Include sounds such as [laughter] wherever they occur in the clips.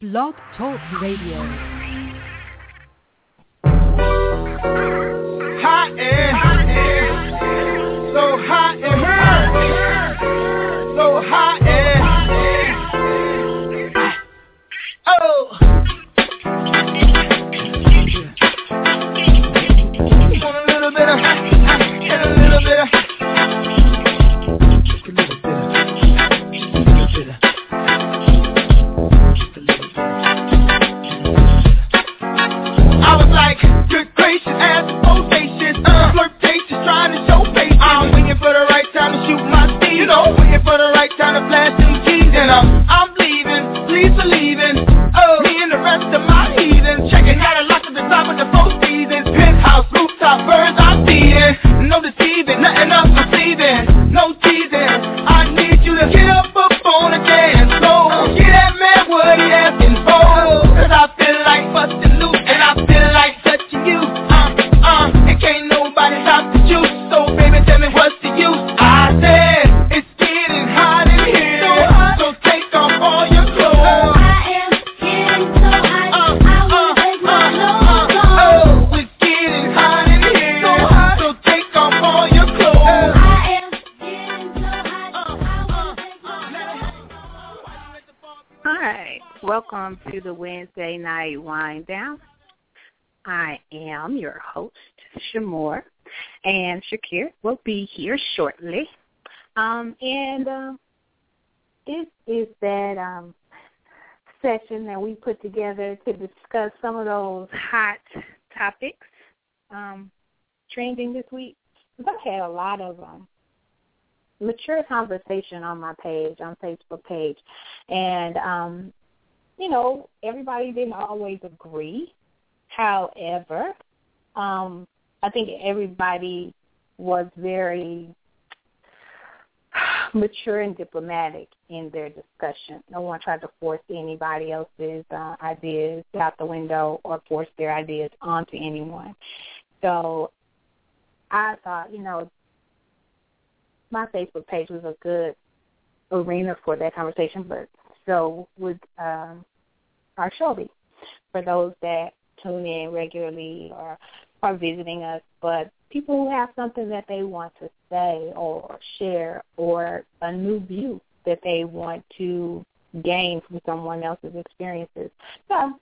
Blog Talk Radio. And Shakir will be here shortly. Um, and um, this is that um, session that we put together to discuss some of those hot topics um, trending this week. I've had a lot of um, mature conversation on my page, on Facebook page. And um, you know, everybody didn't always agree. However, um, I think everybody was very [sighs] mature and diplomatic in their discussion. No one tried to force anybody else's uh, ideas out the window or force their ideas onto anyone. So I thought, you know, my Facebook page was a good arena for that conversation, but so would um, our show be for those that tune in regularly or are visiting us. But people who have something that they want to say or share or a new view that they want to gain from someone else's experiences. So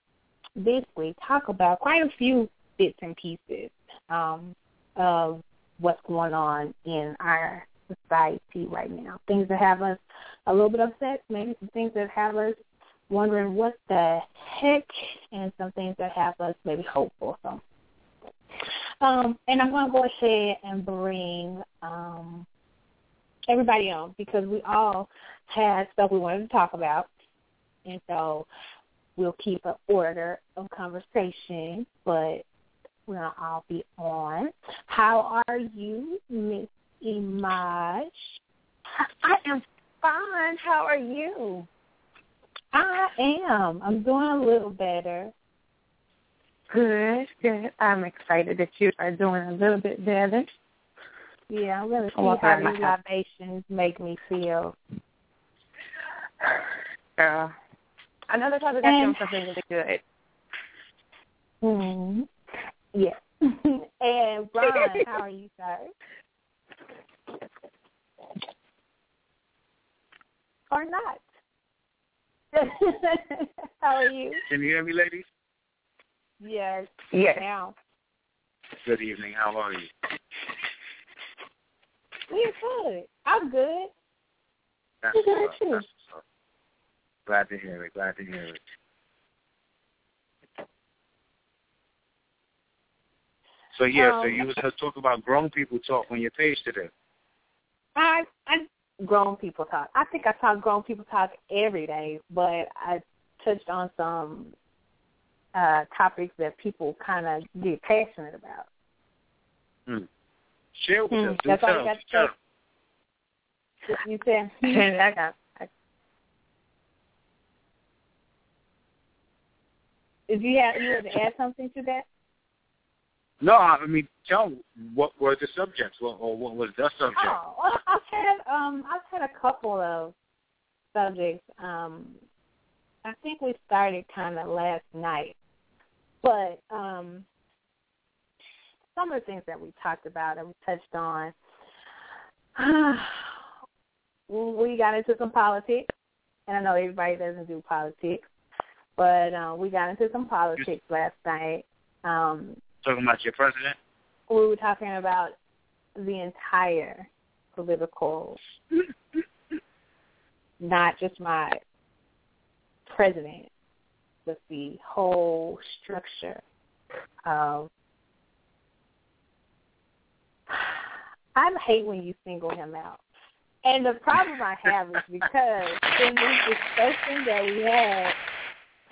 week, talk about quite a few bits and pieces um, of what's going on in our society right now. Things that have us a little bit upset, maybe some things that have us wondering what the heck, and some things that have us maybe hopeful. So, um, and I'm going to go ahead and bring um, everybody on because we all had stuff we wanted to talk about, and so we'll keep an order of conversation, but we'll all be on. How are you, Miss Imaj? I am fine. How are you? I am. I'm doing a little better. Good, good. I'm excited that you are doing a little bit better. Yeah, I'm gonna see Walk how around my these libations make me feel. Girl, I know they're trying to get you on And- something really good. Hmm. Yeah. [laughs] and Brian, [laughs] how are you, sir? Or not? [laughs] how are you? Can you hear me, ladies? Yes. Yes. Now. Good evening. How are you? We're good. I'm good. That's Good what's up. too. That's. Glad to hear it. Glad to hear it. So yeah, so Um, you was talking about grown people talk on your page today. I I grown people talk. I think I talk grown people talk every day, but I touched on some uh topics that people kind of get passionate about. Hmm. Share with Hmm, us. Do that's all you got to say. You said I got. I, if you have you had to add something to that. No, I mean, tell what were the subjects, or, or what was the subject? Oh, [laughs] well, I've had um I've had a couple of subjects. Um, I think we started kind of last night, but um, some of the things that we talked about and we touched on, [sighs] we got into some politics, and I know everybody doesn't do politics, but uh, we got into some politics last night. Um, Talking about your president? we were talking about the entire political, not just my president, but the whole structure of. I hate when you single him out. And the problem I have is because in this discussion that we had,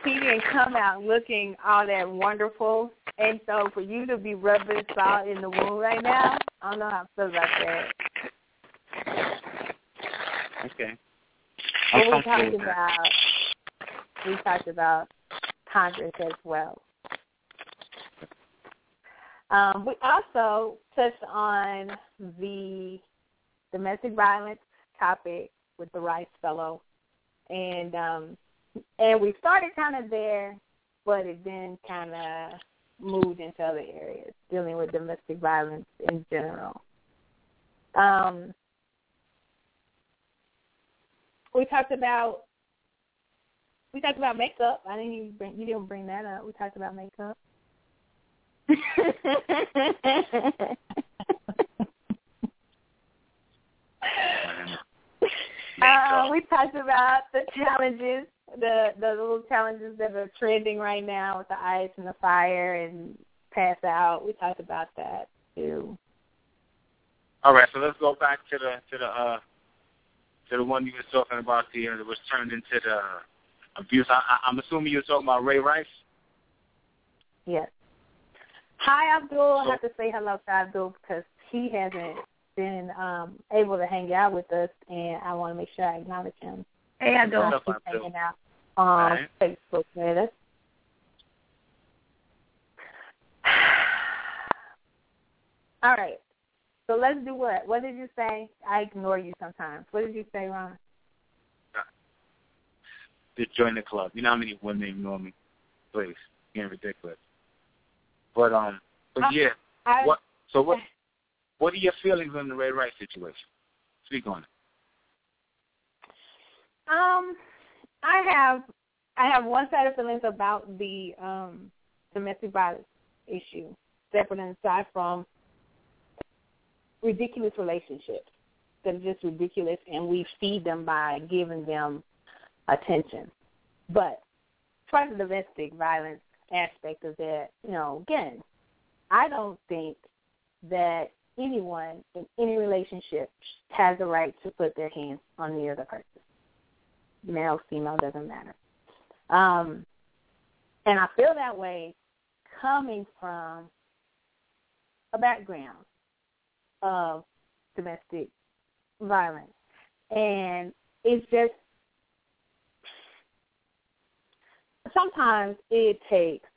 he didn't come out looking all that wonderful. And so for you to be rubbing salt in the wound right now, I don't know how I feel about that. Okay. I'm we talked about we talked about Congress as well. Um, we also touched on the domestic violence topic with the Rice Fellow, and um, and we started kind of there, but it then kind of moved into other areas dealing with domestic violence in general. Um, we talked about we talked about makeup. I didn't even bring you didn't bring that up. We talked about [laughs] makeup. uh, we talked about the challenges, the the little challenges that are trending right now with the ice and the fire and pass out. We talked about that too. All right, so let's go back to the to the uh to the one you were talking about the uh, that was turned into the abuse. I, I, I'm assuming you're talking about Ray Rice. Yes. Hi, Abdul. I have to say hello to Abdul because he hasn't been um able to hang out with us, and I want to make sure I acknowledge him. Hey, Abdul. What's he's up, Abdul? hanging out on Right. Facebook with us. [sighs] All right. So let's do what? What did you say? I ignore you sometimes. What did you say, Ron? To join the club. You know how many women ignore me? Please, getting ridiculous. But um, but yeah, I, what? So what? [laughs] What are your feelings on the Ray Rice situation? Speak on it. Um, I have I have one side of feelings about the um domestic violence issue, separate and aside from ridiculous relationships that are just ridiculous, and we feed them by giving them attention. But as far as the domestic violence aspect of that, you know, again, I don't think that anyone in any relationship has the right to put their hands on the other person. Male, female, doesn't matter. Um, and I feel that way coming from a background of domestic violence. And it's just sometimes it takes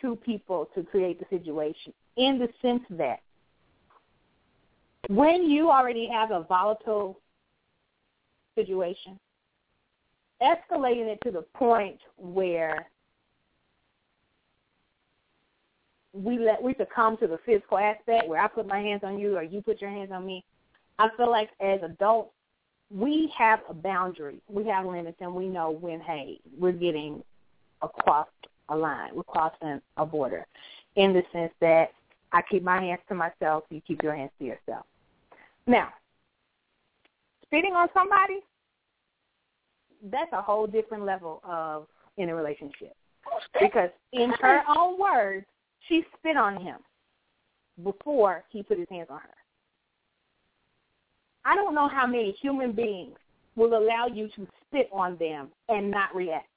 two people to create the situation in the sense that when you already have a volatile situation, escalating it to the point where we let we succumb to the physical aspect where I put my hands on you or you put your hands on me. I feel like as adults we have a boundary. We have limits and we know when hey, we're getting across a line. We're crossing a border. In the sense that I keep my hands to myself, you keep your hands to yourself. Now, spitting on somebody, that's a whole different level of in a relationship. Because in her own words, she spit on him before he put his hands on her. I don't know how many human beings will allow you to spit on them and not react.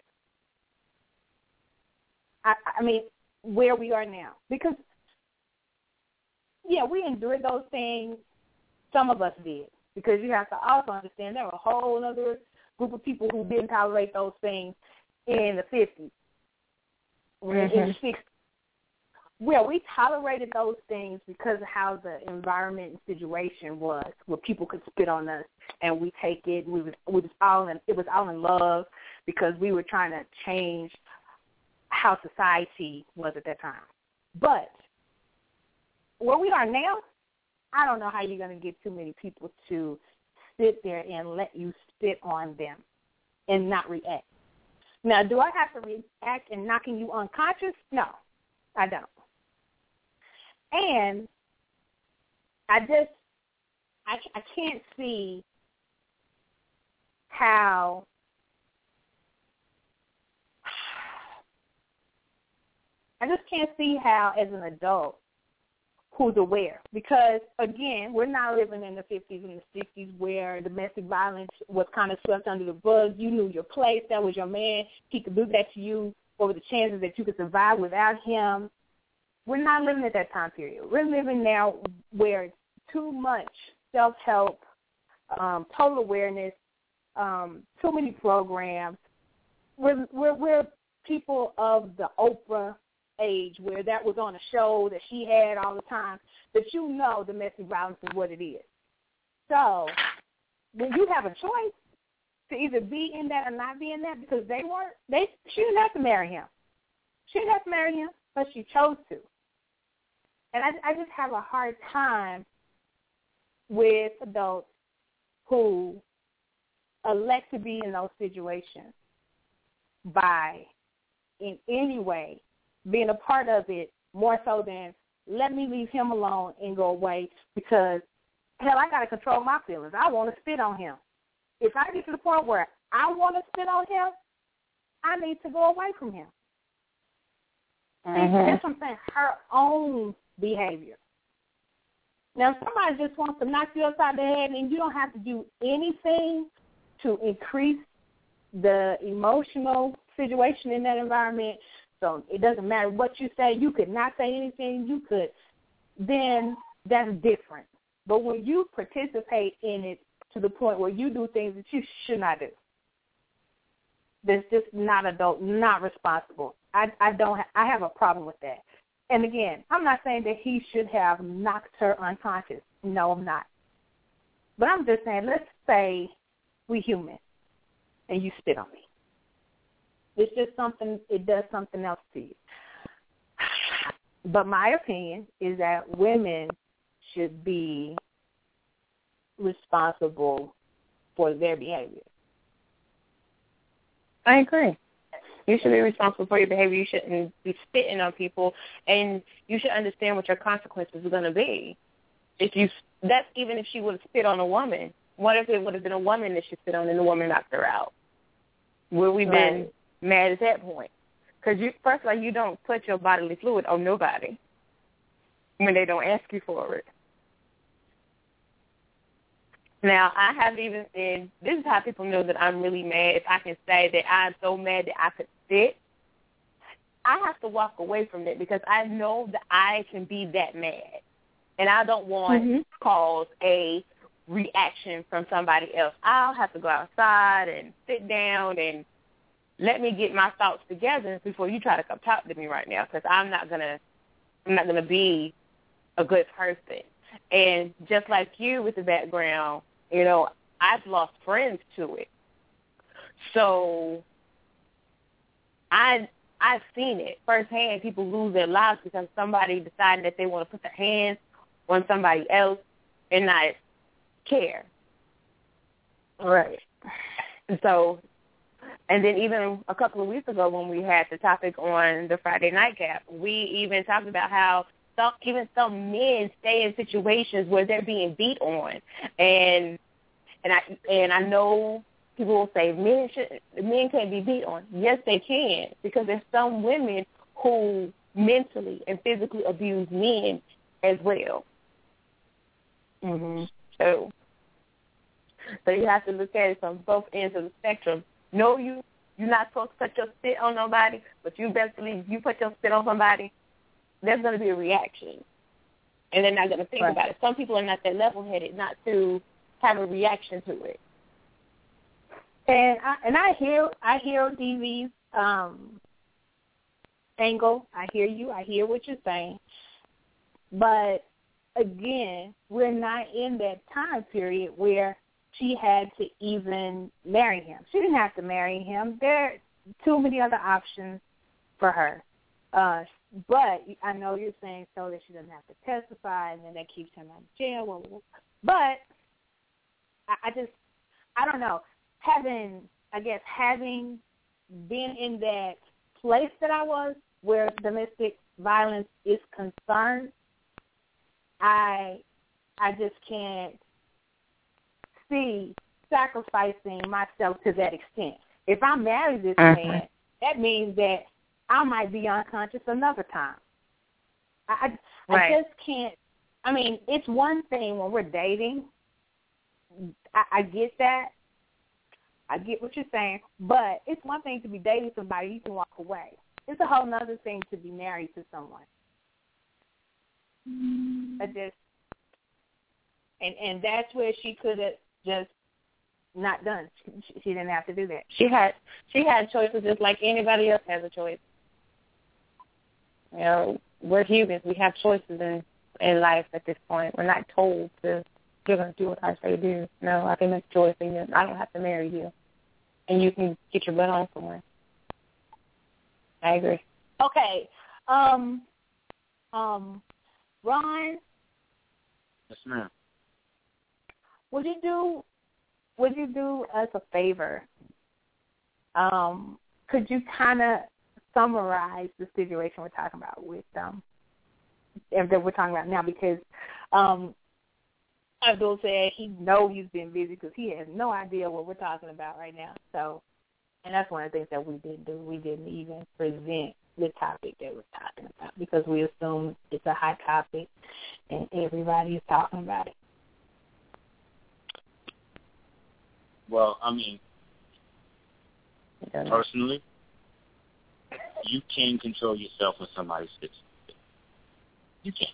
I, I mean, where we are now. Because, yeah, we endured those things. Some of us did. Because you have to also understand there were a whole other group of people who didn't tolerate those things in the 50s, or in mm-hmm. the 60s. Well, we tolerated those things because of how the environment and situation was, where people could spit on us and we take it. We was we was all in it was all in love. because we were trying to change how society was at that time. But where we are now, I don't know how you're going to get too many people to sit there and let you spit on them and not react. Now, do I have to react and knocking you unconscious? No, I don't. And I just, I, I can't see how I just can't see how, as an adult, who's aware. Because again, we're not living in the 50s and the 60s where domestic violence was kind of swept under the rug. You knew your place. That was your man. He could do that to you. What were the chances that you could survive without him? We're not living at that time period. We're living now where it's too much self-help, um, total awareness, um, too many programs. We're, we're, we're people of the Oprah age where that was on a show that she had all the time, that you know domestic violence is what it is. So when you have a choice to either be in that or not be in that, because they weren't, they she didn't have to marry him. She didn't have to marry him, but she chose to. And I, I just have a hard time with adults who elect to be in those situations by in any way being a part of it more so than let me leave him alone and go away because hell I gotta control my feelings. I wanna spit on him. If I get to the point where I wanna spit on him, I need to go away from him. Mm-hmm. That's what I'm saying. Her own behavior. Now, if somebody just wants to knock you upside the head, and you don't have to do anything to increase the emotional situation in that environment, so it doesn't matter what you say. You could not say anything. You could, then that's different. But when you participate in it to the point where you do things that you should not do, that's just not adult, not responsible. I I don't. Ha- I have a problem with that. And again, I'm not saying that he should have knocked her unconscious. No, I'm not. But I'm just saying, let's say we human, and you spit on me. It's just something, it does something else to you. But my opinion is that women should be responsible for their behavior. I agree. You should be responsible for your behavior. You shouldn't be spitting on people, and you should understand what your consequences are going to be. If you, that's even if she would have spit on a woman. What if it would have been a woman that she spit on and the woman knocked her out? Would we been Right. Mad at that point? Because you, first of all, you don't put your bodily fluid on nobody when they don't ask you for it. Now, I haven't even, and this is how people know that I'm really mad. If I can say that I'm so mad that I could sit, I have to walk away from it because I know that I can be that mad. And I don't want Mhm. to cause a reaction from somebody else. I'll have to go outside and sit down and let me get my thoughts together before you try to come talk to me right now because I'm not gonna I'm not gonna be a good person. And just like you with the background, you know, I've lost friends to it. So I I've seen it firsthand. People lose their lives because somebody decided that they want to put their hands on somebody else and not care. Right. And so, and then even a couple of weeks ago when we had the topic on the Friday nightcap, we even talked about how some even some men stay in situations where they're being beat on, and and I and I know people will say men should men can't be beat on. Yes, they can because there's some women who mentally and physically abuse men as well. Mhm. So, so you have to look at it from both ends of the spectrum. No, you you're not supposed to put your spit on nobody, but you best believe you put your spit on somebody, there's going to be a reaction, and they're not going to think Right. about it. Some people are not that level-headed not to have a reaction to it. And I and I hear I hear DV's um angle. I hear you. I hear what you're saying. But again, we're not in that time period where she had to even marry him. She didn't have to marry him. There are too many other options for her. Uh, but I know you're saying so that she doesn't have to testify, and then that keeps him of jail. But I, I just, I don't know. Having, I guess, having been in that place that I was, where domestic violence is concerned, I, I just can't see sacrificing myself to that extent. If I marry this mm-hmm. man, that means that I might be unconscious another time. I I, right. I just can't. I mean, it's one thing when we're dating. I, I get that. I get what you're saying, but it's one thing to be dating somebody you can walk away. It's a whole other thing to be married to someone. I just and and that's where she could have just not done. She, she didn't have to do that. She had she had choices just like anybody else has a choice. You know, we're humans. We have choices in in life at this point. We're not told to you're going to do what I say to do. No, I can make a choice, and I don't have to marry you, and you can get your butt on somewhere. I agree. Okay. Um. Um. Ron. Yes, ma'am. Would you do? Would you do us a favor? Um. Could you kind of summarize the situation we're talking about with um that we're talking about now because um Abdul said he knows he's been busy because he has no idea what we're talking about right now. So, and that's one of the things that we didn't do. We didn't even present the topic that we're talking about because we assume it's a hot topic and everybody is talking about it. Well, I mean, personally, you can control yourself when somebody spits. You can.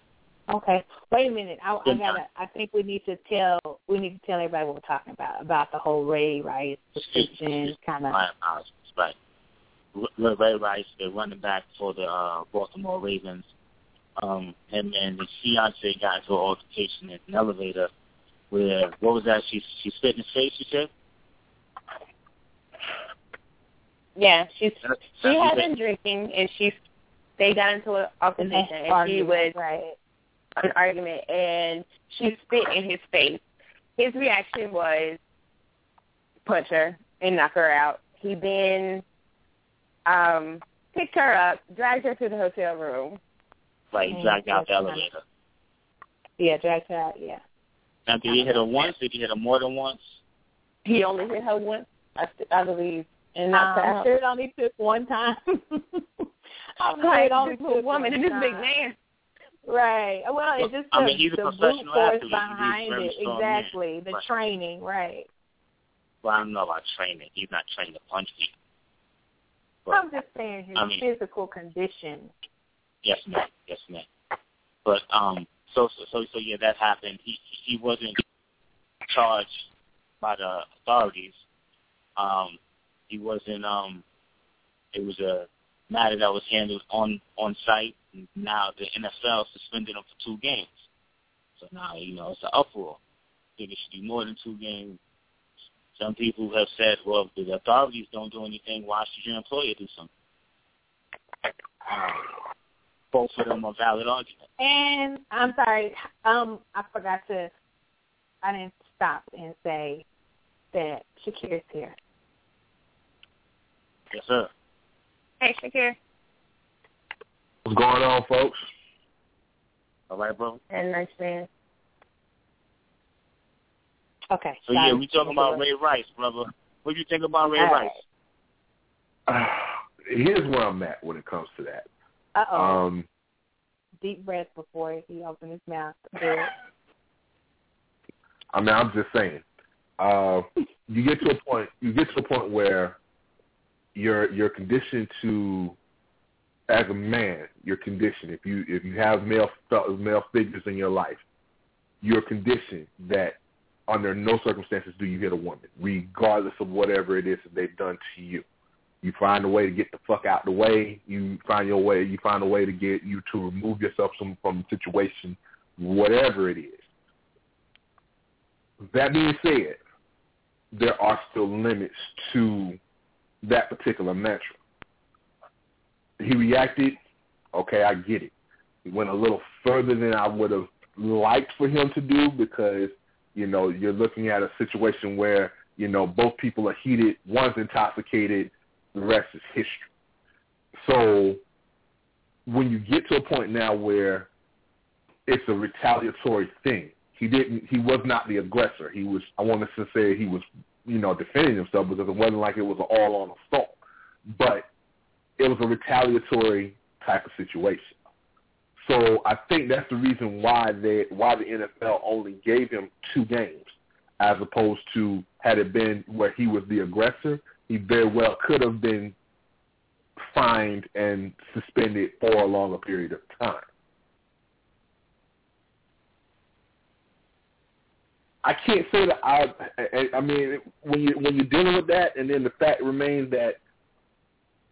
Okay. Wait a minute. I, I gotta. I think we need to tell. We need to tell everybody what we're talking about about the whole Ray Rice description kind of. My apologies. Right. Ray Rice, the running back for the uh, Baltimore Ravens, um, and then the fiance got into an altercation in an elevator where what was that? She she spit in his face. You said. Yeah, she's she had been drinking and she they got into an altercation and she was right. an argument and she spit in his face. His reaction was punch her and knock her out. He then um picked her up, dragged her to the hotel room. Right, he dragged out the elevator. Yeah, dragged her out, yeah. Now, did he hit her once? Did he hit her more than once? He only hit her once, I, I believe and not um, I'm sure it only took one time. [laughs] I'm sure it only took a woman and this big man. Right. Well, it just I mean, he's the a professional force athlete. behind it. Exactly. Man. The right. training, right. Well, I don't know about training. He's not trained to punch people. But, I'm just saying his I mean, physical condition. Yes, ma'am. Yes, ma'am. But um, so so so, so yeah, that happened. He he wasn't charged by the authorities. Um, he wasn't. Um, it was a matter that was handled on on site. Now the NFL suspended him for two games. So now you know it's an uproar. I think it should be more than two games. Some people have said, well, if the authorities don't do anything, why should your employer do something? Both of them are valid arguments. And I'm sorry, um, I forgot to, I didn't stop and say that Shakir's here. Yes, sir. Hey, Shakir. What's going on, folks? All right, bro. And nice man. Okay. So yeah, we talking about Ray Rice, brother. What do you think about Ray All Rice? Uh, [sighs] here's where I'm at when it comes to that. Uh oh. Um, Deep breath before he opens his mouth. [laughs] I mean, I'm just saying. Uh, you get to a point. You get to a point where you're you're conditioned to as a man, you're conditioned. If you if you have male male figures in your life, you're conditioned that under no circumstances do you hit a woman, regardless of whatever it is that they've done to you. You find a way to get the fuck out the way. You find your way. You find a way to get you to remove yourself from from the situation, whatever it is. That being said, there are still limits to that particular mantra. He reacted, okay, I get it. He went a little further than I would have liked for him to do because, you know, you're looking at a situation where, you know, both people are heated, one's intoxicated, the rest is history. So when you get to a point now where it's a retaliatory thing, he didn't he was not the aggressor. He was I wanted to say he was, you know, defending himself because it wasn't like it was an all on assault. But it was a retaliatory type of situation. So I think that's the reason why they why the NFL only gave him two games as opposed to had it been where he was the aggressor, he very well could have been fined and suspended for a longer period of time. I can't say that I. I mean, when you when you're dealing with that, and then the fact remains that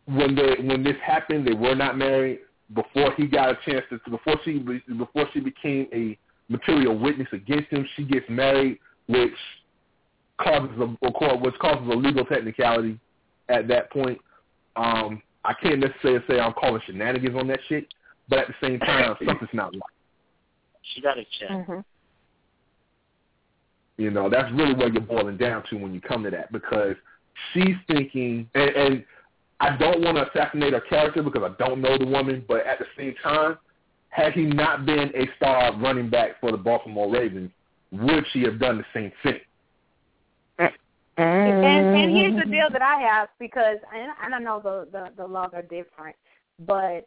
when they when this happened, they were not married before he got a chance to before she before she became a material witness against him. She gets married, which causes a which causes a legal technicality at that point. Um, I can't necessarily say I'm calling shenanigans on that shit, but at the same time, [laughs] something's not right. She got a check. Mm-hmm. You know, that's really what you're boiling down to when you come to that because she's thinking, and, and I don't want to assassinate her character because I don't know the woman, but at the same time, had he not been a star running back for the Baltimore Ravens, would she have done the same thing? And, and here's the deal that I have because and, don't know the, the the laws are different, but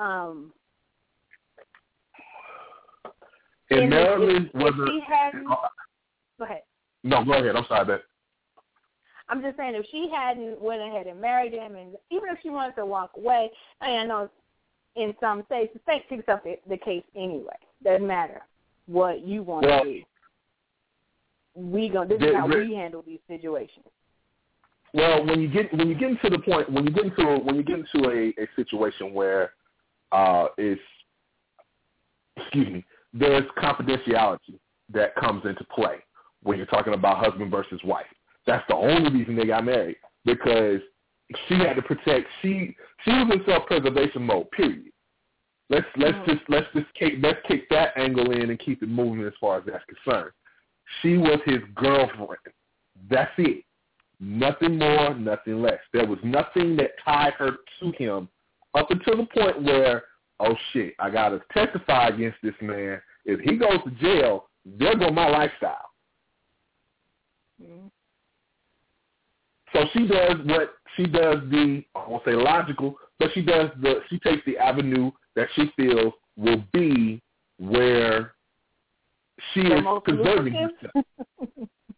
um in, Maryland if, was if she hadn't go ahead. No, go ahead. I'm sorry, but I'm just saying if she hadn't went ahead and married him, and even if she wanted to walk away, I, mean, I know in some states the state picks up the, the case anyway. Doesn't matter what you want well, to do. We go. This is how we handle these situations. Well, when you get when you get into the point when you get into a, when you get into a, a situation where uh, it's excuse me, there's confidentiality that comes into play when you're talking about husband versus wife. That's the only reason they got married because she had to protect. She she was in self preservation mode. Period. Let's let's mm. just let's just kick, let's kick that angle in and keep it moving as far as that's concerned. She was his girlfriend. That's it. Nothing more, nothing less. There was nothing that tied her to him up until the point where, oh shit, I gotta testify against this man. If he goes to jail, there go my lifestyle. Mm-hmm. So she does what she does the I won't say logical, but she does the she takes the avenue that she feels will be where she The is preserving herself.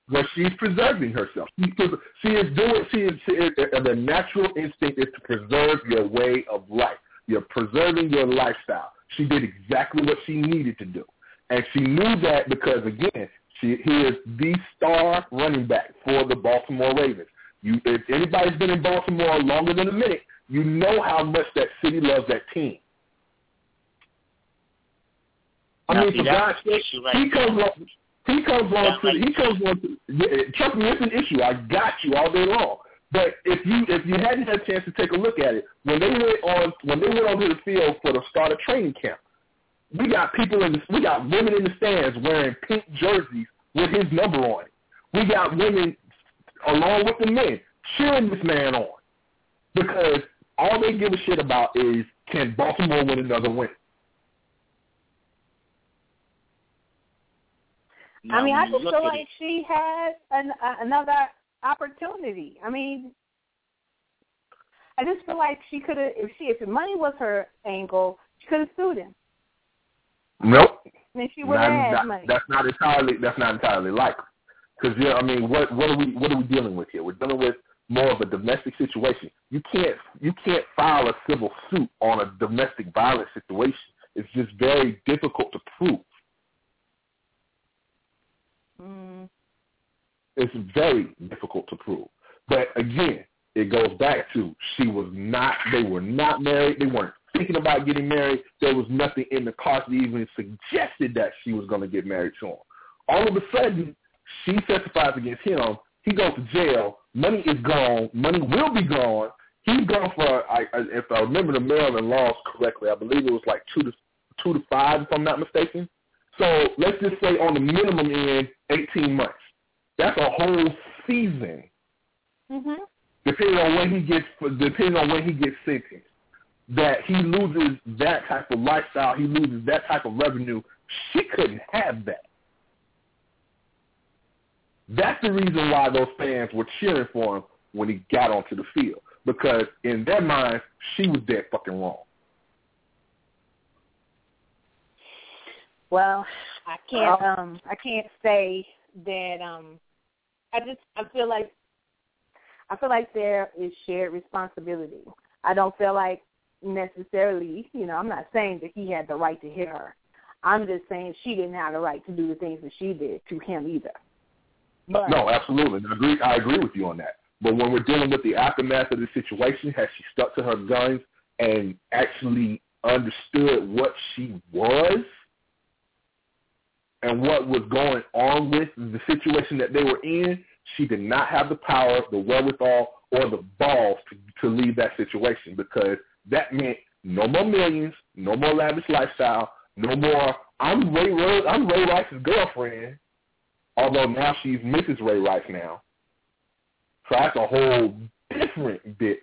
where she's preserving herself. She, is doing she is, she is the natural instinct is to preserve your way of life. You're preserving your lifestyle. She did exactly what she needed to do. And she knew that because again, she he is the star running back for the Baltimore Ravens. You, if anybody's been in Baltimore longer than a minute, you know how much that city loves that team. I Now, mean, see, for God's sake, right he comes on. He comes on to. like- He comes on to. Yeah, trust me, it's an issue. I got you all day long. But if you if you hadn't had a chance to take a look at it, when they went on when they went onto the field for the start of training camp, we got people in the, we got women in the stands wearing pink jerseys with his number on it. We got women along with the men cheering this man on because all they give a shit about is can Baltimore win another win. Now, I mean, I just feel like it, she had an, uh, another opportunity. I mean, I just feel like she could have, if she, if money was her angle, she could have sued him. Nope. Then she would have money. That's not entirely that's not entirely likely. Because yeah, I mean, what what are we what are we dealing with here? We're dealing with more of a domestic situation. You can't you can't file a civil suit on a domestic violence situation. It's just very difficult to prove. Mm. It's very difficult to prove. But again, it goes back to she was not they were not married. They weren't thinking about getting married. There was nothing in the cards that even suggested that she was going to get married to him. All of a sudden, she testifies against him. He goes to jail. Money is gone. Money will be gone. He's gone for, I, I, if I remember the Maryland laws correctly, I believe it was like two to two to five, if I'm not mistaken. So let's just say on the minimum end, 18 months. That's a whole season. Mhm. Depending on when he gets, depending on when he gets sentenced, that he loses that type of lifestyle, he loses that type of revenue. She couldn't have that. That's the reason why those fans were cheering for him when he got onto the field. Because in their minds, she was dead fucking wrong. Well, I can't um I can't say that um I just I feel like I feel like there is shared responsibility. I don't feel like necessarily, you know, I'm not saying that he had the right to hit her. I'm just saying she didn't have the right to do the things that she did to him either. But No, absolutely. I agree. I agree with you on that. But when we're dealing with the aftermath of the situation, has she stuck to her guns and actually understood what she was and what was going on with the situation that they were in? She did not have the power, the wherewithal, or the balls to, to leave that situation because that meant no more millions, no more lavish lifestyle, no more. I'm Ray. Ray I'm Ray Rice's girlfriend, although now she's Mrs. Ray Rice now. So that's a whole different bit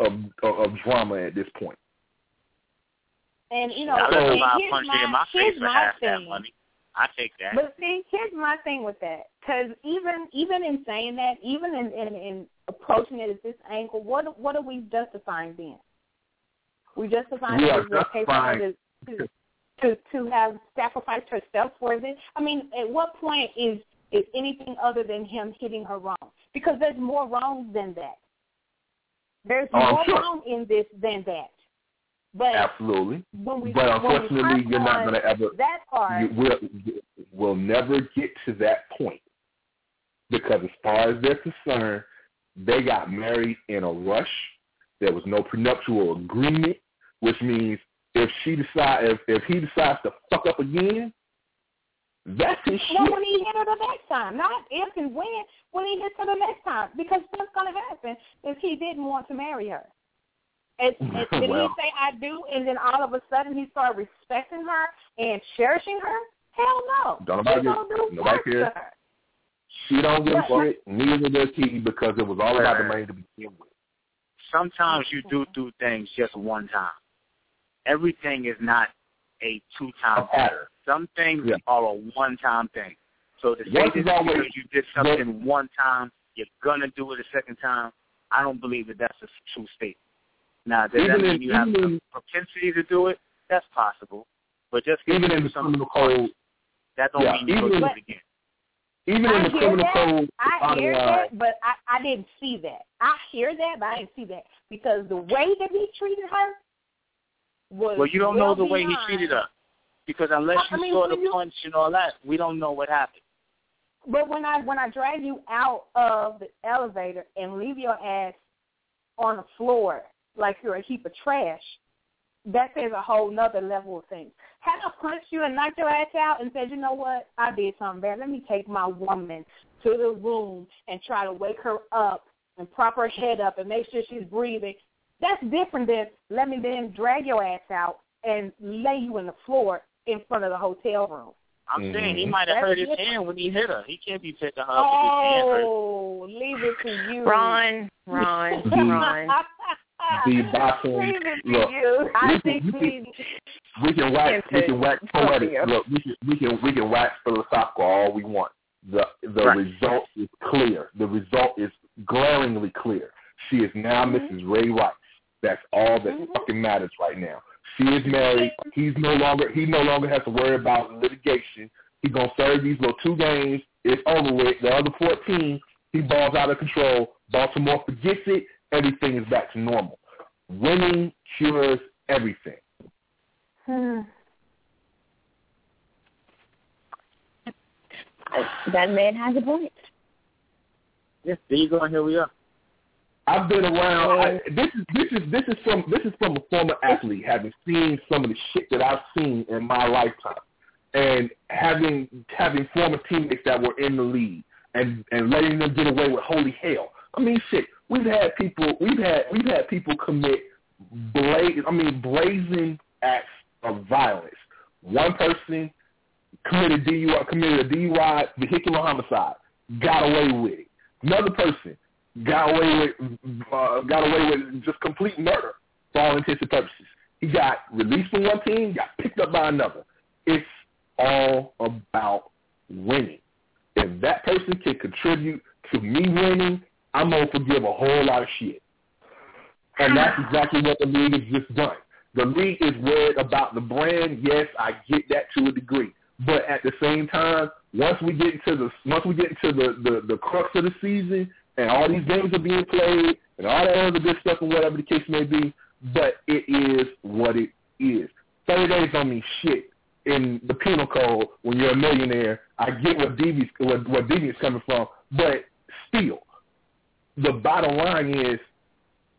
of of, of drama at this point. and you know, I and let somebody here's punch me my, in my here's face for my half thing. that money. I take that. But see, here's my thing with that, because even even in saying that, even in, in in approaching it at this angle, what what are we justifying then? We justifying We it are as okay for her justifying- to, to to have sacrificed herself for this. I mean, at what point is is anything other than him hitting her wrong? Because there's more wrong than that. There's Oh, more sure. wrong in this than that. But Absolutely. we But we unfortunately, you're not going to ever. that part. You will we'll never get to that point because as far as they're concerned, they got married in a rush. There was no prenuptial agreement, which means if she decide if if he decides to fuck up again, that's his Well, shit. when he hit her the next time, not if and when, when he hits her the next time, because what's going to happen if he didn't want to marry her? And, [laughs] and did Well. he say I do, and then all of a sudden he started respecting her and cherishing her? Hell no. Don't nobody He's gonna do nobody cares. She don't give a But- shit. Neither does he because it was all about the money to begin with. Sometimes you do do things just one time. Everything is not a two-time pattern. Some things Yeah. are a one-time thing. So to say is always- because you did something one time, you're gonna do it a second time. I don't believe that that's a true statement. Now, does that mean in- you have the propensity to do it? That's possible. But just because Even you in do the something code, that don't Yeah, mean you even go in- do it again. Even in I the hear criminal that. code, I hear online, uh, that, but I, I didn't see that. I hear that, but I didn't see that because the way that he treated her was Well, you don't know the way he treated her. Because unless I you mean, saw the you- punch and all that, we don't know what happened. But when I when I drag you out of the elevator and leave your ass on the floor like you're a heap of trash, that says a whole nother level of things. Had I punched you and knocked your ass out and said, you know what, I did something bad. Let me take my woman to the room and try to wake her up and prop her head up and make sure she's breathing. That's different than let me then drag your ass out and lay you in the floor in front of the hotel room. I'm saying he Mhm. might have hurt his different. hand when he hit her. He can't be picking her up with his hand. Oh, leave it to you. Ron, Ron, Ron. The boxing. Leave it to Look, you. I we think can- we we. we can wax we can wax poetic. Look, we can we can we can wax philosophical all we want. The the Right. result is clear. The result is glaringly clear. She is now Mhm. Mrs. Ray Rice. That's all that Mhm. fucking matters right now. She is married. He's no longer he no longer has to worry about litigation. He's gonna serve these little two games. It's over with. The other fourteen, he balls out of control. Baltimore forgets it. Everything is back to normal. Winning cures everything. Hmm. That man has a point. Yes, there you go. And here we are. I've been around. I, this is this is this is from this is from a former athlete, having seen some of the shit that I've seen in my lifetime, and having having former teammates that were in the league and and letting them get away with holy hell. I mean, shit. We've had people. We've had we've had people commit blaze. I mean, blazing acts of violence. One person committed DUI, committed a DUI, vehicular homicide, got away with it. Another person got away with uh, got away with just complete murder for all intents and purposes. He got released from one team, got picked up by another. It's all about winning. If that person can contribute to me winning, I'm gonna forgive a whole lot of shit. And that's [sighs] exactly what the league has just done. The league is worried about the brand. Yes, I get that to a degree. But at the same time, once we get into the once we get into the, the, the crux of the season and all these games are being played and all that other good stuff and whatever the case may be, but it is what it is. Thirty days don't mean shit in the penal code when you're a millionaire. I get what DB's what, where DB is coming from, but still, the bottom line is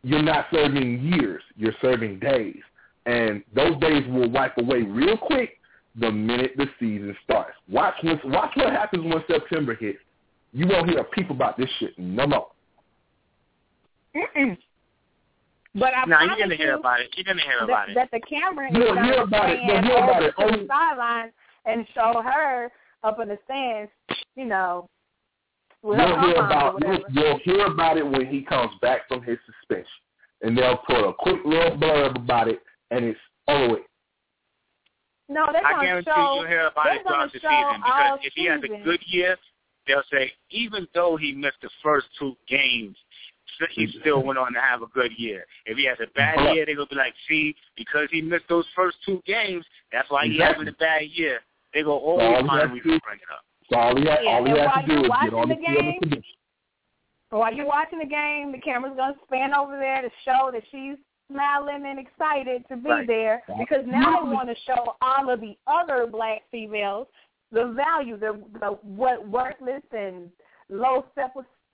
you're not serving years, you're serving days. And those days will wipe away real quick the minute the season starts. Watch when, watch what happens when September hits. You won't hear a peep about this shit no more. Mm-mm. But I No, you're gonna hear about it. You're gonna hear that, about it. that the camera is You'll going hear to about it. You'll hear about it. to the Only- sideline and show her up in the stands, you know, with her You'll hear about whatever. you'll, you'll hear about it when he comes back from his suspension, and they'll put a quick little blurb about it, and it's over with. No, they're I going to guarantee show. you'll hear about it gonna throughout the show season because all if he has a good year, they'll say even though he missed the first two games, he still went on to have a good year. If he has a bad year, they're gonna be like, see, because he missed those first two games, that's why he's Exactly. having a bad year. They go all always he find a has reason to to bring it up. So all he, Yeah, all he and has while to do you're is get on watching the the field game, produce. While you're watching the game, the camera's going to span over there to show that she's smiling and excited to be Right. there because now they want to show all of the other black females the value, the, the what worthless and low self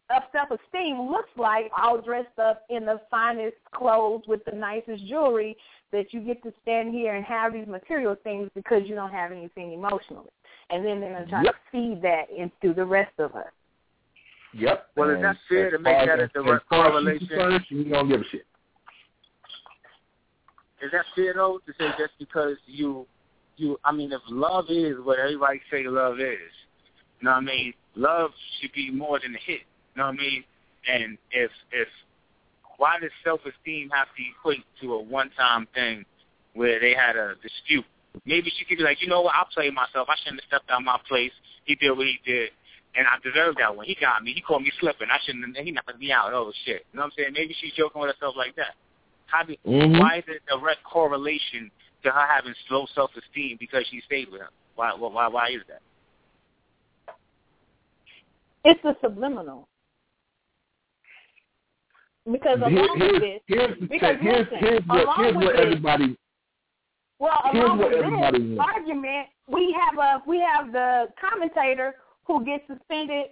uh, self esteem looks like, all dressed up in the finest clothes with the nicest jewelry. That you get to stand here and have these material things because you don't have anything emotionally, and then they're going to try Yep. to feed that into the rest of us. Yep. Well, is And that fair to make that as- a direct as far as she's correlation? concerned, She don't give a shit. Is that fair though to say just because you you I mean if love is what everybody say love is, you know what I mean? Love should be more than a hit. You know what I mean? And if if why does self esteem have to equate to a one time thing where they had a dispute? Maybe she could be like, you know what, I played myself. I shouldn't have stepped out my place. He did what he did and I deserved that one. He got me. He called me slipping. I shouldn't have he knocked me out. Oh shit. You know what I'm saying? Maybe she's joking with herself like that. How do Mhm. why is it a direct correlation to her having low self esteem because she stayed with him? Why why why is that? It's the subliminal. Because Here- along here's, with this, here's, because here's, listen, here's what, along here's with what this- everybody well, along with this argument, we have a we have the commentator who gets suspended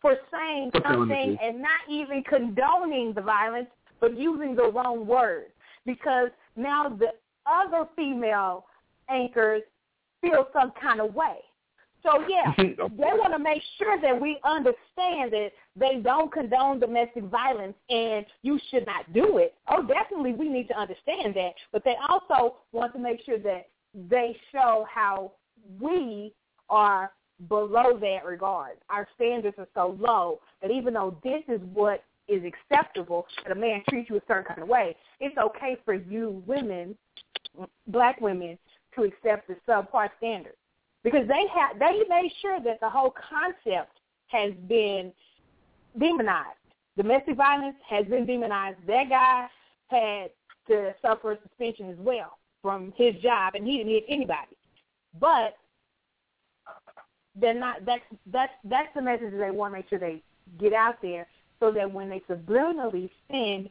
for saying something and not even condoning the violence, but using the wrong words. Because now the other female anchors feel some kind of way. So yeah, [laughs] they want to make sure that we understand that they don't condone domestic violence and you should not do it. Oh, definitely we need to understand that. But they also want to make sure that they show how we are below that regard. Our standards are so low that even though this is what is acceptable, that a man treats you a certain kind of way, it's okay for you women, black women, to accept the subpar standards because they have they made sure that the whole concept has been demonized. Domestic violence has been demonized. That guy had to suffer suspension as well from his job, and he didn't hit anybody. But they're not. That's that's that's the message that they want to make sure they get out there, so that when they subliminally send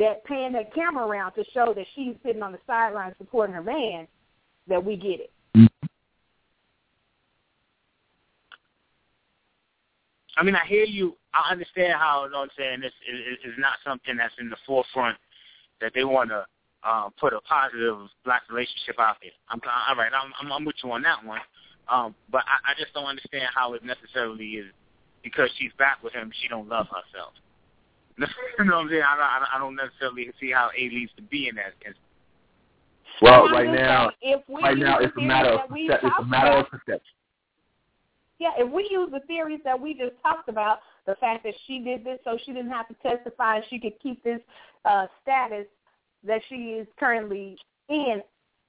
that pan that camera around to show that she's sitting on the sideline supporting her man, that we get it. I mean, I hear you. I understand how, you know what I'm saying, this is, is not something that's in the forefront that they want to uh, put a positive black relationship out there. I'm all right. I'm, I'm, I'm with you on that one. Um, but I, I just don't understand how it necessarily is because she's back with him, she don't love herself. [laughs] you know what I'm saying? I, I, I don't necessarily see how A leads to be in that instance. Well, right now, if we right now it's a matter of that we percep- it's a matter of perception. Yeah, if we use the theories that we just talked about, the fact that she did this so she didn't have to testify and she could keep this uh, status that she is currently in,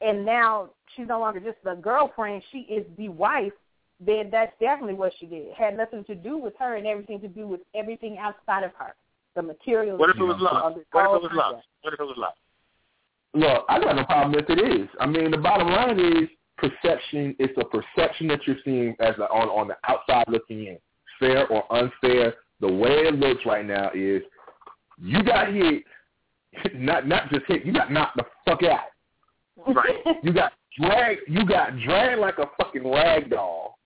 and now she's no longer just the girlfriend, she is the wife, then that's definitely what she did. It had nothing to do with her and everything to do with everything outside of her. The material. What if it was love? What if it was love? What if it was love? Look, I got no problem if it is. I mean, the bottom line is perception. It's a perception that you're seeing as a, on on the outside looking in, fair or unfair. The way it looks right now is you got hit, not not just hit. You got knocked the fuck out. Right. You got dragged. You got dragged like a fucking rag doll.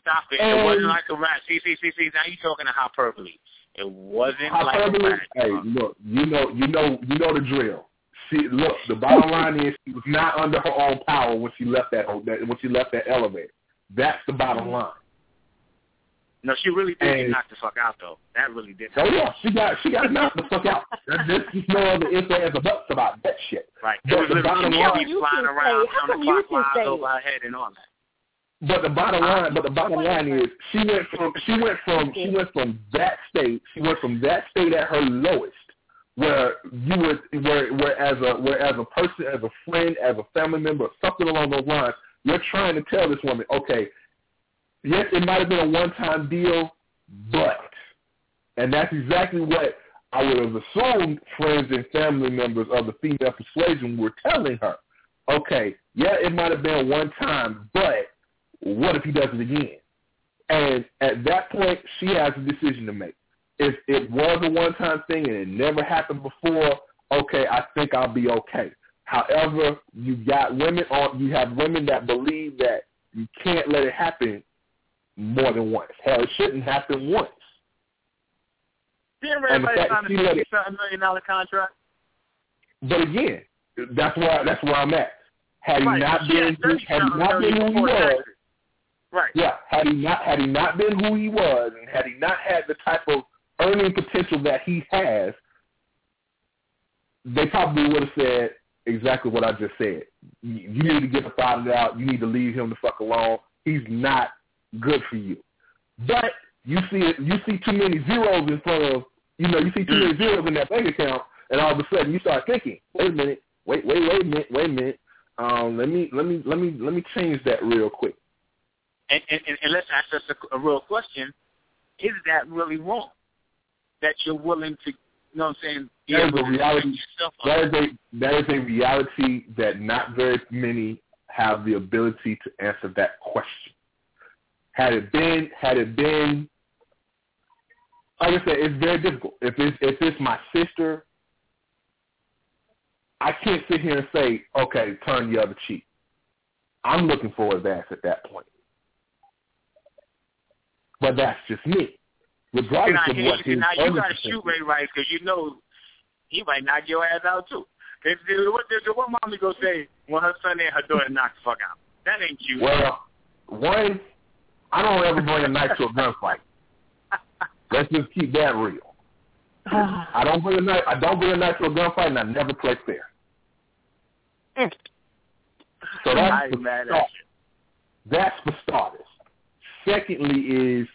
Stop it. And- it wasn't like a rat. See, see, see, see. Now you talking to hyperbole. It wasn't like a Hyperbole. rat. Hey, look, you know, you know, you know the drill. She look. The bottom line is she was not under her own power when she left that that when she left that elevator. That's the bottom line. No, she really did get And- knocked the fuck out though. That really did. Oh, so yeah, she got she got knocked the fuck out. There's just no other ifs ands or buts about that shit. Right. It But was the literally bottom she line- You flying around, say- how come you can counterclockwise say- over her head and all that. But the bottom line, but the bottom line is she went from she went from she went from that state she went from that state at her lowest where you would where where as a where as a person as a friend as a family member something along those lines you're trying to tell this woman okay yes it might have been a one time deal but and that's exactly what I would have assumed friends and family members of the female persuasion were telling her okay yeah it might have been one time but what if he does it again? And at that point, she has a decision to make. If it was a one-time thing and it never happened before, okay, I think I'll be okay. However, you got women on, you have women that believe that you can't let it happen more than once. Hell, it shouldn't happen once. Didn't everybody sign a she let it- fifty-seven million dollar contract? But again, that's where that's where I'm at. Had he Right. not been, had he not been who he was. Right. Yeah, had he not had he not been who he was, and had he not had the type of earning potential that he has, they probably would have said exactly what I just said. You, need to get the father out. You need to leave him the fuck alone. He's not good for you. But you see. You see too many zeros in front of you know. You see too many zeros in that bank account, and all of a sudden you start thinking, wait a minute, wait, wait, wait a minute, wait a minute. Um, let me let me let me let me change that real quick. And, and, and, and let's ask us a, a real question: Is that really wrong? That you're willing to, you know, what I'm saying, That is a reality. defend yourself on That is a that is a reality that not very many have the ability to answer that question. Had it been, had it been, like I said, it's very difficult. If it's if it's my sister, I can't sit here and say, okay, turn the other cheek. I'm looking for ass at that point. But that's just me. Regardless now, of here, what his now you got to shoot Ray Rice because you know he might knock your ass out too. Cause what, what mommy gonna say when her son and her daughter knock the fuck out? That ain't cute. Well, one, I don't ever bring a knife to a gunfight. Let's just keep that real. [sighs] I don't bring a knife. I don't bring a knife to a gunfight, and I never play fair. So [laughs] I that's ain't for mad at start- That's for starters. Secondly, is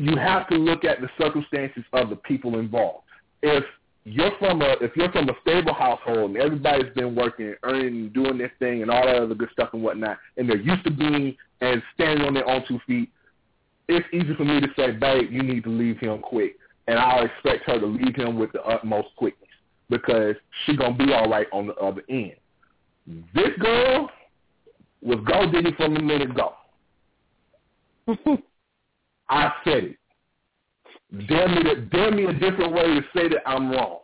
you have to look at the circumstances of the people involved. If you're from a if you're from a stable household and everybody's been working, earning, and doing their thing, and all that other good stuff and whatnot, and they're used to being and standing on their own two feet, it's easy for me to say, babe, you need to leave him quick, and I'll expect her to leave him with the utmost quickness because she's gonna be all right on the other end. This girl was gold digging from the minute go. [laughs] I said it. Dare me, to, dare me a different way to say that I'm wrong.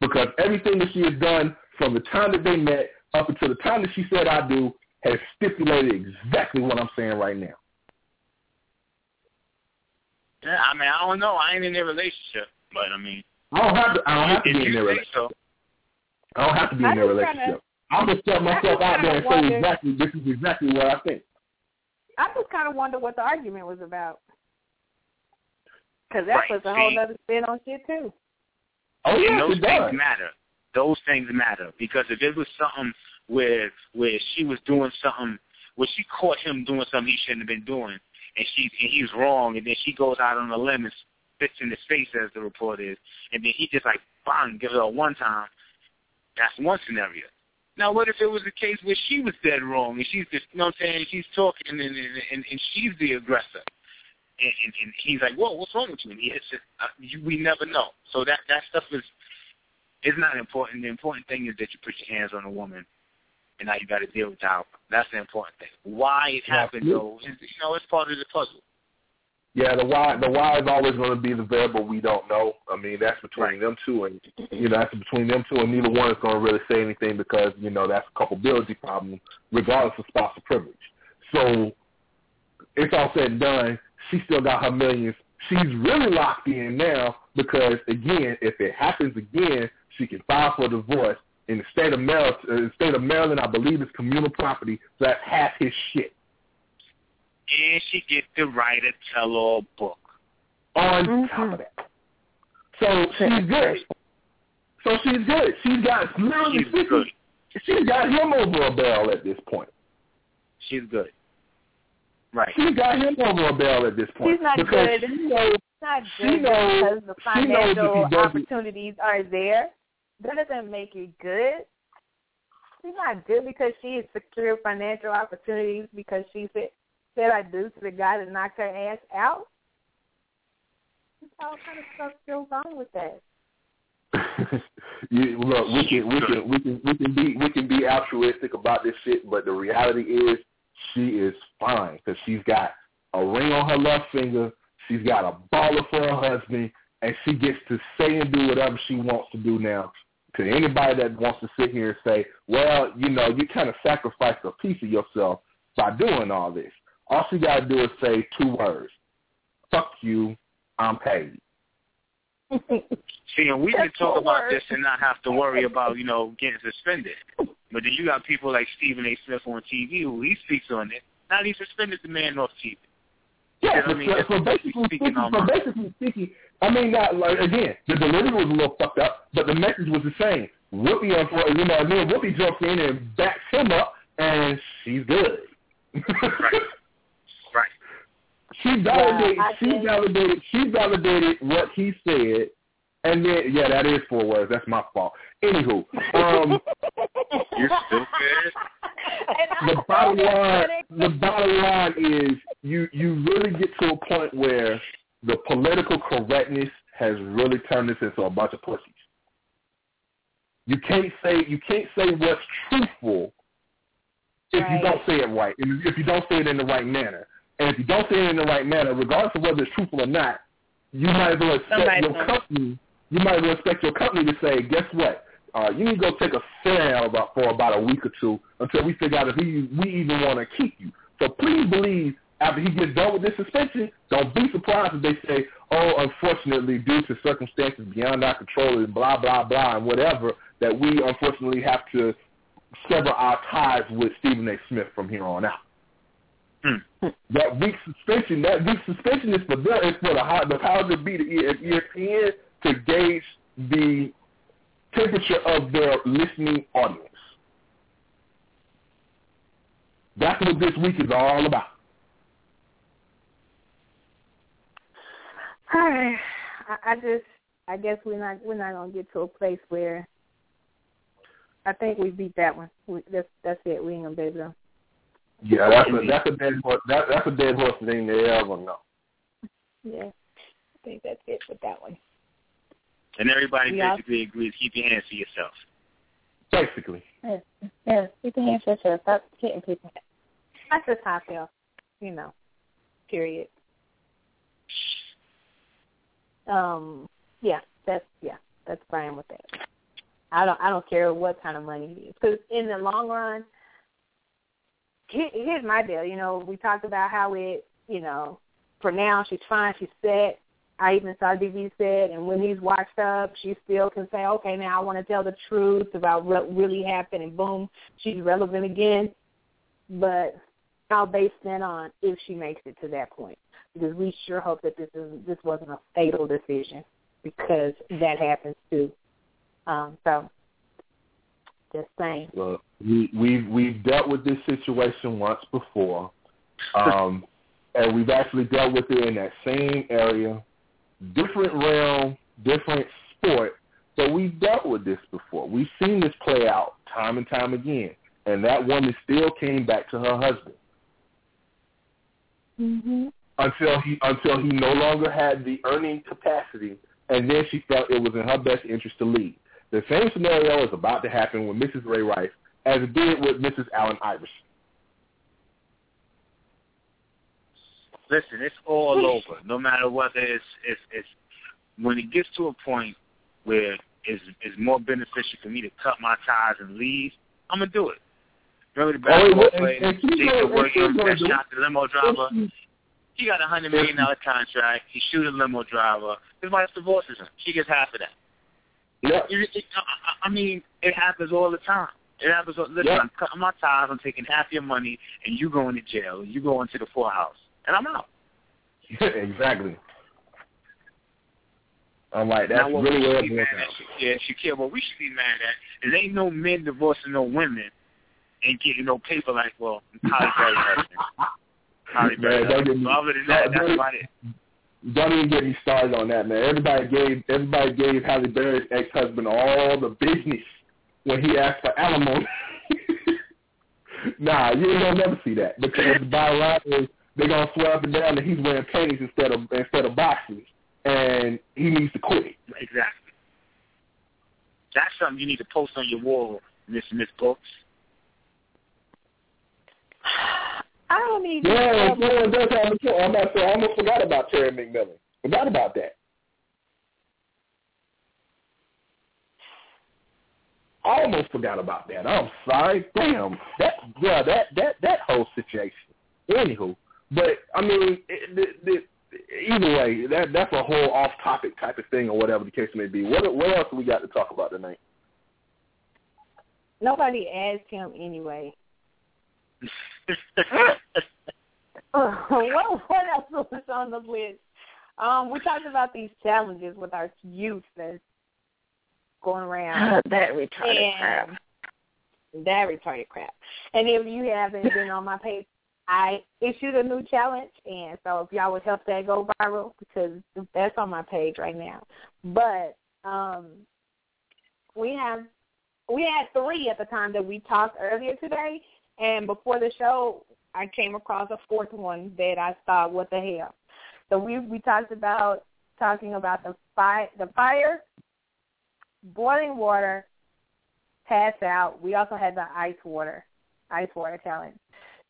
Because everything that she has done from the time that they met up until the time that she said I do has stipulated exactly what I'm saying right now. Yeah, I mean, I don't know. I ain't in a relationship, but I mean, I don't have to. I don't have to be in you their relationship. so, I don't have to be I in their just kinda- relationship. I'll just set myself out there and kinda say exactly this is exactly what I think. I just kind of wonder what the argument was about. Because that Right, puts a whole see? other spin on shit too. Oh and those it does. things matter. Those things matter because if it was something where where she was doing something, where she caught him doing something he shouldn't have been doing, and she and he was wrong, and then she goes out on a limb and spits in his face as the report is, and then he just like bang gives her a one time. That's one scenario. Now, what if it was a case where she was dead wrong and she's just, you know what I'm saying, she's talking and and, and, and she's the aggressor, and, and, and he's like, whoa, what's wrong with you? And he hits it. Uh, you, we never know. So that that stuff is is not important. The important thing is that you put your hands on a woman, and now you got to deal with outcome. That's the important thing. Why it happened, though, is, you know, it's part of the puzzle. Yeah, the why the why is always going to be the variable we don't know. I mean, that's between them two, and you know that's between them two, and neither one is going to really say anything because you know that's a culpability problem, regardless of spousal privilege. So it's all said and done. She still got her millions. She's really locked in now because again, if it happens again, she can file for divorce. In the state of Maryland, in the state of Maryland, I believe it's communal property, so that's half his shit. And she gets to write a tell-all book. on Mhm. top of that. So she's good. So she's good. She's got literally She's 50 good. She's got him over a barrel at this point. She's good. Right. She's got him over a barrel at this point. She's not because good. She knows, It's not She good knows- because the she knows financial doesn't- opportunities are there. That doesn't make it good. She's not good because she has secured financial opportunities because she said I do to the guy that knocked her ass out. There's all kind of stuff goes on with that. [laughs] you, look, we can we can we can we can be we can be altruistic about this shit, but the reality is she is fine because she's got a ring on her left finger. She's got a baller for her husband, and she gets to say and do whatever she wants to do now. To anybody that wants to sit here and say, "Well, you know, you kind of sacrificed a piece of yourself by doing all this," all she got to do is say two words: "Fuck you, I'm paid." See, and we can talk about words. this and not have to worry about, you know, getting suspended. But then you got people like Stephen A. Smith on TV who he speaks on it. Now he suspended the man off TV. Yeah, You know what I so, mean? so, so basically speaking speaking, so basically speaking, I mean, not like again, the delivery was a little fucked up, but the message was the same. Whoopi, uh, unfor- you know, and then Whoopi jumps in and backs him up, and she's good. Right. Right. [laughs] She validated. Well, I she think- validated. She validated what he said, and then yeah, that is four words. That's my fault. Anywho, um, [laughs] You're stupid. the bottom line, the bottom line is you you really get to a point where the political correctness has really turned this into a bunch of pussies. You can't say you can't say what's truthful if you don't say it right, and if you don't say it in the right manner. And if you don't say it in the right manner, regardless of whether it's truthful or not, you might as well expect Somebody's your company. You might as well expect your company to say, "Guess what? Uh, you need to go take a sale about for about a week or two until we figure out if we we even want to keep you." So please believe after he gets done with this suspension, don't be surprised if they say, "Oh, unfortunately, due to circumstances beyond our control and blah blah blah and whatever, that we unfortunately have to sever our ties with Stephen A. Smith from here on out." Hmm. That week suspension, that week suspension is for them, it's for the high, the powers that be, the ESPN, to gauge the temperature of their listening audience. That's what this week is all about. All right. I, I just, I guess we're not, we're not gonna get to a place where. I think we beat that one. We, that's that's it. We ain't gonna be able to. Yeah, that's a that's a dead horse. That, that's a dead horse thing they ever know. Yeah, I think that's it with that one. And everybody Yeah. basically agrees, keep your hands to yourself. Basically, Yeah, yeah. Keep your hands to yourself. Stop hitting people. That's just how I feel. You know. Period. Um. Yeah. That's yeah. That's fine with that. I don't. I don't care what kind of money it is because in the long run, here, here's my deal. You know, we talked about how it. You know, for now she's fine. She's set. I even saw DV said, and when he's washed up, she still can say, okay, now I want to tell the truth about what really happened, and boom, she's relevant again. But how they stand on if she makes it to that point. Because we sure hope that this is this wasn't a fatal decision because that happens too. Um, so just saying. Well, we we've we've dealt with this situation once before. Um [laughs] and we've actually dealt with it in that same area, different realm, different sport, but we've dealt with this before. We've seen this play out time and time again, and that woman still came back to her husband Mm-hmm. until he until he no longer had the earning capacity, and then she felt it was in her best interest to leave. The same scenario is about to happen with Mrs. Ray Rice, as it did with Mrs. Allen Iverson. Listen, it's all over. No matter whether it's it's it's when it gets to a point where it's it's more beneficial for me to cut my ties and leave, I'm gonna do it. Remember the oh, basketball and- player, Jayson Williams, that shot the limo driver. He got a hundred million dollar contract. He shoot a limo driver. His wife divorces him. She gets half of that. Yeah. It, it, I, I mean, it happens all the time. It happens. All, listen, Yeah. I'm cutting my ties. I'm taking half your money, and you going to jail. You going to the poorhouse, and I'm out. [laughs] exactly. I'm like, that's now, what really we where should it be mad at, yeah, Shakira, what we should be mad at is ain't no men divorcing no women and getting no paper like, well, Halle Berry husband. Halle Berry Man, don't get husband. So other than that, don't- that's about it. Don't even get me started on that, man. Everybody gave everybody gave Halle Berry's ex husband all the business when he asked for alimony. [laughs] nah, you ain't gonna never see that because the bottom line is they're gonna swear up and down that he's wearing panties instead of instead of boxers, and he needs to quit. Exactly. That's something you need to post on your wall, Miss Miss Books. [sighs] [sighs] [sighs] I don't even. Yeah, yeah, does have a. I'm about to say, I almost forgot about Terry McMillan. Forgot about that. I almost forgot about that. I'm sorry. Damn. That yeah, that that that whole situation. Anywho, but I mean, it, the, either way, that that's a whole off-topic type of thing, or whatever the case may be. What what else do we got to talk about tonight? Nobody asked him anyway. What what else was on the list? Um, we talked about these challenges with our youth that's going around. that retarded crap. and that retarded crap. And if you haven't been on my page, I issued a new challenge, and so if y'all would help that go viral, because that's on my page right now. But um, we have we had three at the time that we talked earlier today, and before the show, I came across a fourth one that I thought, what the hell? So we we talked about talking about the fire, the fire, boiling water, pass out. We also had the ice water, ice water challenge.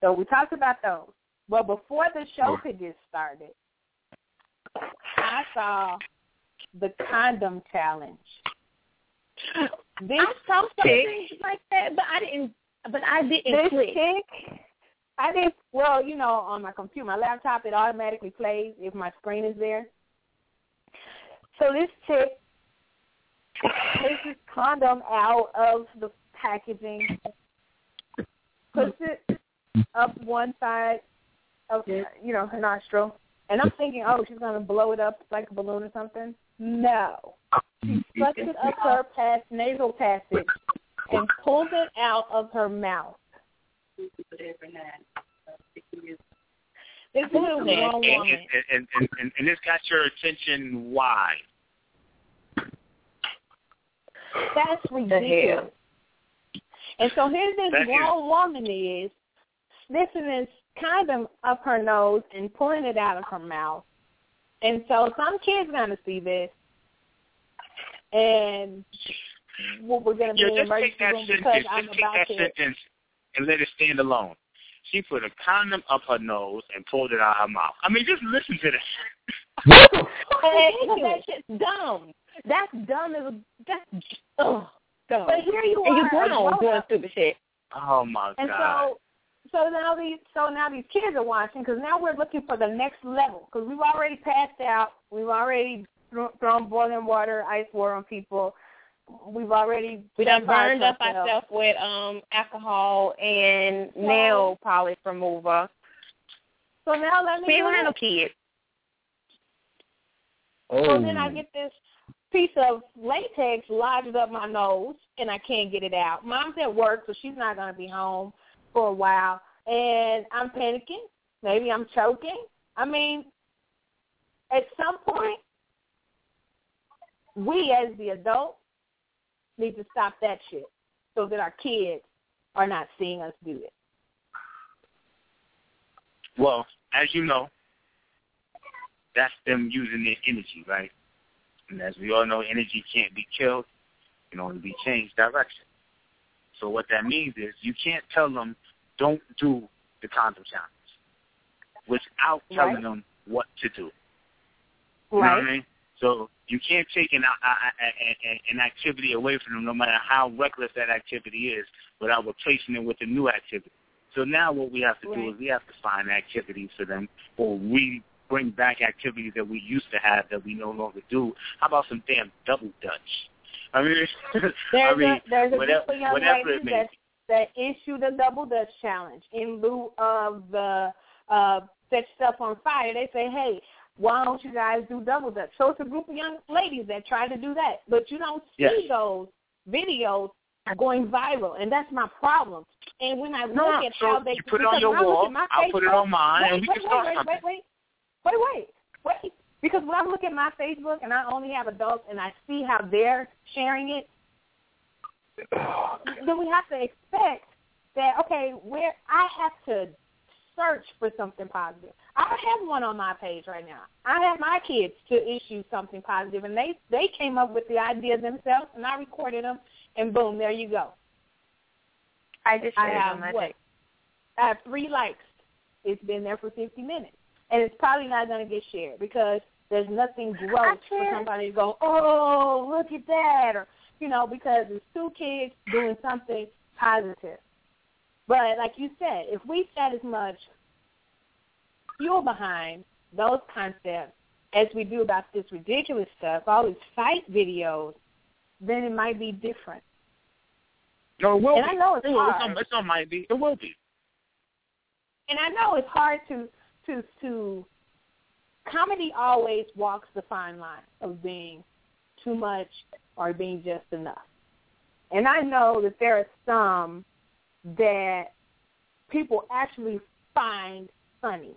So we talked about those. But before the show could get started, I saw the condom challenge. [laughs] This I saw chick, something like that, but I didn't. But I didn't this click. chick, I did well. You know, on my computer, my laptop, it automatically plays if my screen is there. So this chick takes this condom out of the packaging, puts it up one side of you know her nostril, and I'm thinking, oh, she's gonna blow it up like a balloon or something. No, she sucks it up her past nasal passage and pulls it out of her mouth. This is and, one and, woman. and, and, and, and this got your attention. Why? That's ridiculous. And so here this That is- grown woman is sniffing this condom up her nose and pulling it out of her mouth. And so some kids gonna see this and what we're gonna be in just take emergency that room sentence. because Just I'm take about that to sentence and let it stand alone. She put a condom up her nose and pulled it out of her mouth. I mean, just listen to that. That shit's dumb. That's dumb as a that's ugh, dumb. But here you and are, you a grown doing stupid shit. Oh my And god! so, so now these, so now these kids are watching because now we're looking for the next level because we've already passed out, we've already thrown boiling water, ice water on people. We've already we done burned up ourselves with um alcohol and so, nail polish remover. So now let me. We don't have no kids. Oh. So then I get this piece of latex lodged up my nose, and I can't get it out. Mom's at work, so she's not going to be home for a while, and I'm panicking. Maybe I'm choking. I mean, at some point, we as the adults need to stop that shit so that our kids are not seeing us do it. Well, as you know, that's them using their energy, right? And as we all know, energy can't be killed; it can only be changed direction. So what that means is you can't tell them don't do the condom challenge without telling right. them what to do. You right. know what I mean? So you can't take an, an activity away from them, no matter how reckless that activity is, without replacing it with a new activity. So now what we have to right. do is we have to find activities for them, or we bring back activities that we used to have that we no longer do. How about some damn double dutch? I mean, there's [laughs] I mean, a, there's a whatever, group of young whatever ladies it may that that issued a double dutch challenge in lieu of the uh, set stuff on fire. They say, hey, why don't you guys do double dutch? So it's a group of young ladies that try to do that, but you don't see yes. those videos going viral, and that's my problem. And when I look no, at so how they you put it on your wall, I'll Facebook, put it on mine, wait, and we wait, can start wait, something. Wait, wait, wait, wait, wait. Because when I look at my Facebook and I only have adults and I see how they're sharing it, [sighs] then we have to expect that okay, where I have to search for something positive. I have one on my page right now. I have my kids to issue something positive, and they they came up with the idea themselves, and I recorded them, and boom, there you go. I just I have on my what? page. I have three likes. It's been there for 50 minutes, and it's probably not going to get shared because there's nothing gross for somebody to go, oh, look at that, or you know, because it's two kids doing something positive. But like you said, if we set as much fuel behind those concepts as we do about this ridiculous stuff, all these fight videos, then it might be different. No, it will and be. I know it's it will, hard. It's not might be. It will be. And I know it's hard to to to. Comedy always walks the fine line of being too much or being just enough. And I know that there are some that people actually find funny.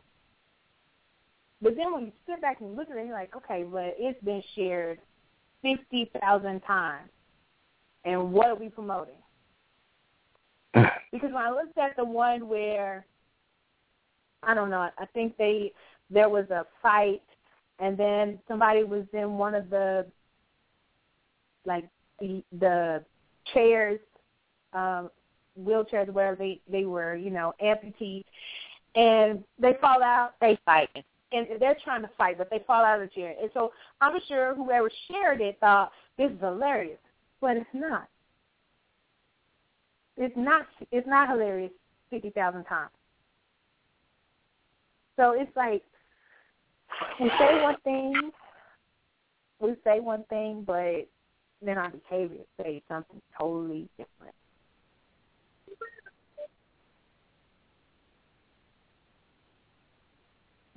But then when you sit back and look at it, you're like, okay, but it's been shared 50,000 times. And what are we promoting? [laughs] because when I looked at the one where, I don't know, I think they, there was a fight and then somebody was in one of the, like, the, the chairs, um, wheelchairs where they they were you know amputees and they fall out they fight. And they're trying to fight but they fall out of the chair. And so i'm sure whoever shared it thought this is hilarious but it's not. It's not it's not hilarious fifty thousand times. So it's like we say one thing we say one thing but then our behavior says something totally different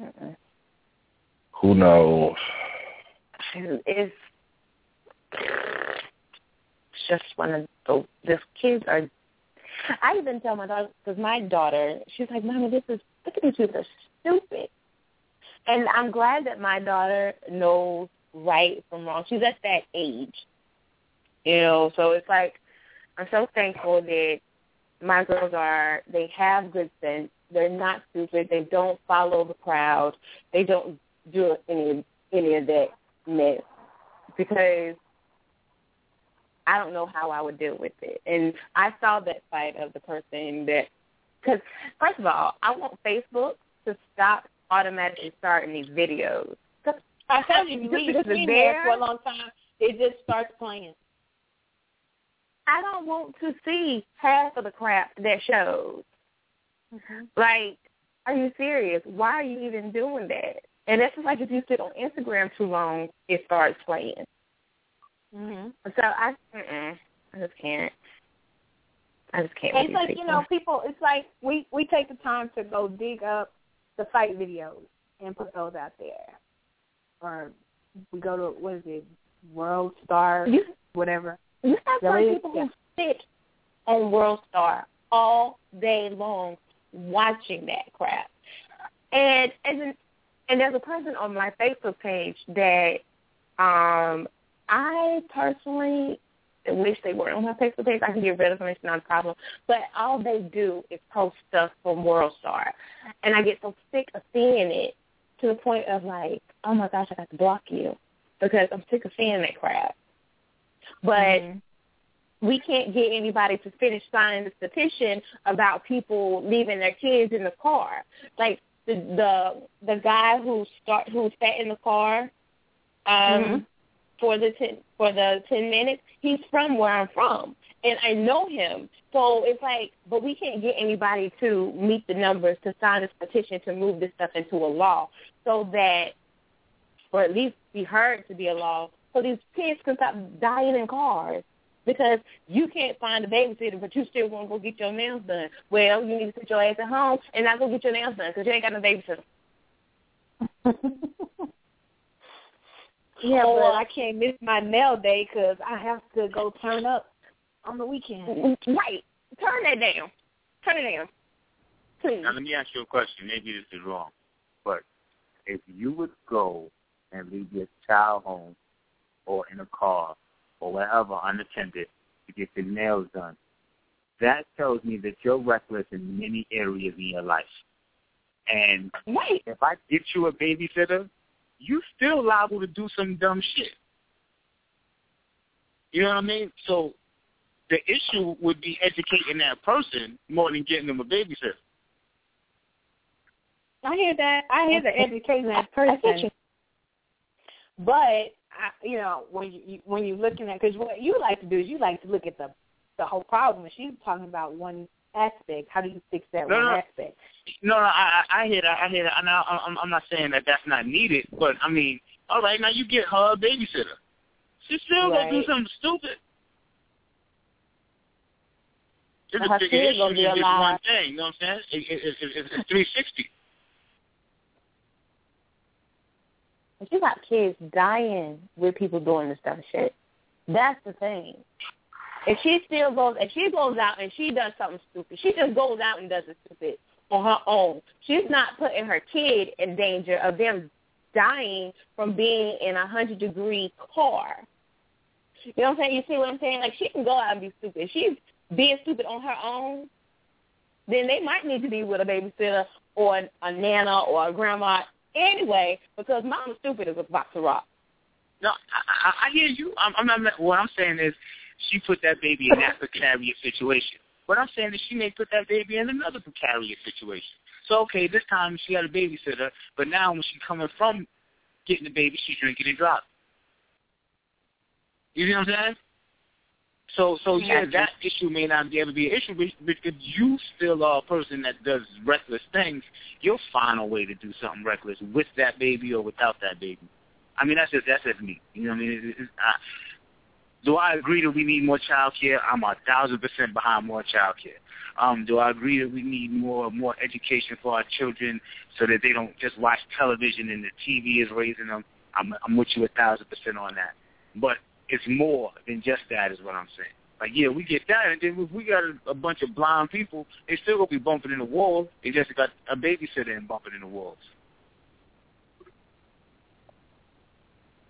Mm-mm. Who knows? It's just one of those. These kids are. I even tell my daughter because my daughter, she's like, "Mama, this is look at these kids are stupid," and I'm glad that my daughter knows right from wrong. She's at that age, you know. So it's like I'm so thankful that my girls are. They have good sense they're not stupid. They don't follow the crowd. They don't do any any of that mess because I don't know how I would deal with it. And I saw that side of the person that because first of all, I want Facebook to stop automatically starting these videos. I tell you, if you leave Because there there. for a long time, it just starts playing. I don't want to see half of the crap that shows. Mm-hmm. Like, are you serious? Why are you even doing that? And that's just like if you sit on Instagram too long, it starts playing. Mhm. So I, mm-mm, I just can't. I just can't. And it's like these you know, people. It's like we we take the time to go dig up the fight videos and put those out there, or we go to what is it, World Star, You- whatever. You have some people who sit on World Star all day long watching that crap. And as and and there's a person on my Facebook page that um I personally wish they weren't on my Facebook page. I can get rid of them, it's not a problem. But all they do is post stuff from World Star. And I get so sick of seeing it to the point of like, oh my gosh, I got to block you because I'm sick of seeing that crap. But Mhm. We can't get anybody to finish signing this petition about people leaving their kids in the car. Like the the the guy who start who sat in the car um Mhm. for the ten for the ten minutes, he's from where I'm from. And I know him. So it's like but we can't get anybody to meet the numbers to sign this petition to move this stuff into a law so that or at least be heard to be a law so these kids can stop dying in cars because you can't find a babysitter, but you still want to go get your nails done. Well, you need to sit your ass at home and not go get your nails done because you ain't got no babysitter. [laughs] Yeah, Or- but uh, I can't miss my nail day because I have to go turn up on the weekend. Right. Turn that down. Turn it down. Please. Now let me ask you a question. Maybe this is wrong, but if you would go and leave your child home or in a car or wherever unattended to get your nails done, that tells me that you're reckless in many areas in your life. And Right. if I get you a babysitter, you still liable to do some dumb shit. You know what I mean? So the issue would be educating that person more than getting them a babysitter. I hear that. I hear the educating that person. But I, you know, when you when you're looking at because what you like to do is you like to look at the the whole problem. And she's talking about one aspect. How do you fix that No, one no. aspect? No, no, I, I hear that. I hear that. And I, I'm, I'm not saying that that's not needed, but I mean, all right, now you get her a babysitter. She's still gonna do something stupid. It's a bigger issue than just one thing. You know what I'm saying? It, it, it, it, it's 360. But you got kids dying with people doing this dumb shit. That's the thing. If she still goes, if she goes out and she does something stupid, she just goes out and does it stupid on her own. She's not putting her kid in danger of them dying from being in a hundred degree car. You know what I'm saying? You see what I'm saying? Like she can go out and be stupid. She's being stupid on her own, then they might need to be with a babysitter or a nana or a grandma anyway, because mama's stupid as a box of rocks. No, I, I, I hear you. I'm, I'm not. What I'm saying is, she put that baby in that [laughs] precarious situation. What I'm saying is, she may put that baby in another precarious situation. So okay, this time she had a babysitter, but now when she's coming from getting the baby, she's drinking and driving. You know what I'm saying? So, so yeah, that issue may not be able to be an issue, but because you still are a person that does reckless things, you'll find a way to do something reckless with that baby or without that baby. I mean, that's just that's just me. You know what I mean? It, it, I, do I agree that we need more child care? I'm a thousand percent behind more child care. Um, do I agree that we need more more education for our children so that they don't just watch television and the TV is raising them? I'm I'm with you a thousand percent on that. But it's more than just that, is what I'm saying. Like, yeah, we get that, and then if we got a, a bunch of blind people, they still gonna be bumping in the wall. They just got a babysitter and bumping in the walls.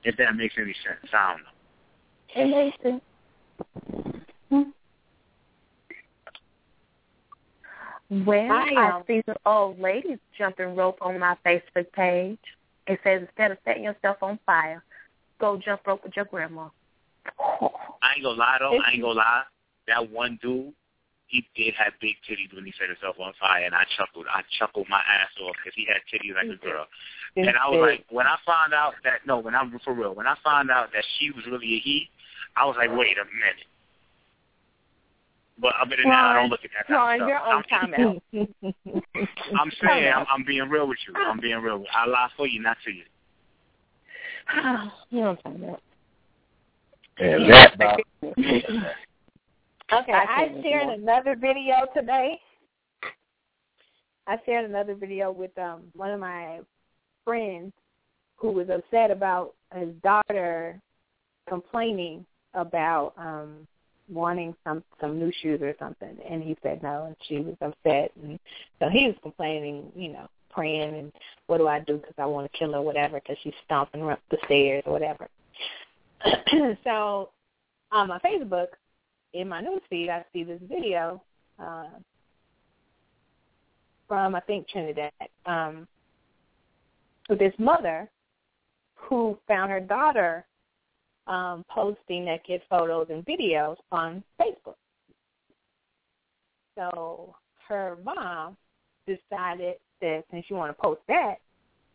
If that makes any sense, I don't know. It makes sense. Well, I, I, see some old ladies jumping rope on my Facebook page. It says instead of setting yourself on fire, go jump rope with your grandma. I ain't gonna lie though. I ain't gonna lie. That one dude, he did have big titties when he set himself on fire, and I chuckled. I chuckled my ass off because he had titties like a girl. And I was like, when I found out that no, when I'm for real, when I found out that she was really a he, I was like, wait a minute. But other than that, I don't look at that Ron, kind of you're stuff. on I'm, timeout. [laughs] I'm saying, I'm, I'm being real with you. I'm being real. With you. I lie for you, not to you. [sighs] you're on timeout. And that [laughs] about Okay, I shared another video today. I shared another video with um one of my friends who was upset about his daughter complaining about um wanting some some new shoes or something. And he said no and she was upset. And so he was complaining you know praying and what do i do because i want to kill her or whatever because she's stomping up the stairs or whatever [coughs] so on my facebook in my news feed i see this video uh from i think trinidad um with this mother who found her daughter um, posting naked photos and videos on Facebook. So her mom decided that since you want to post that,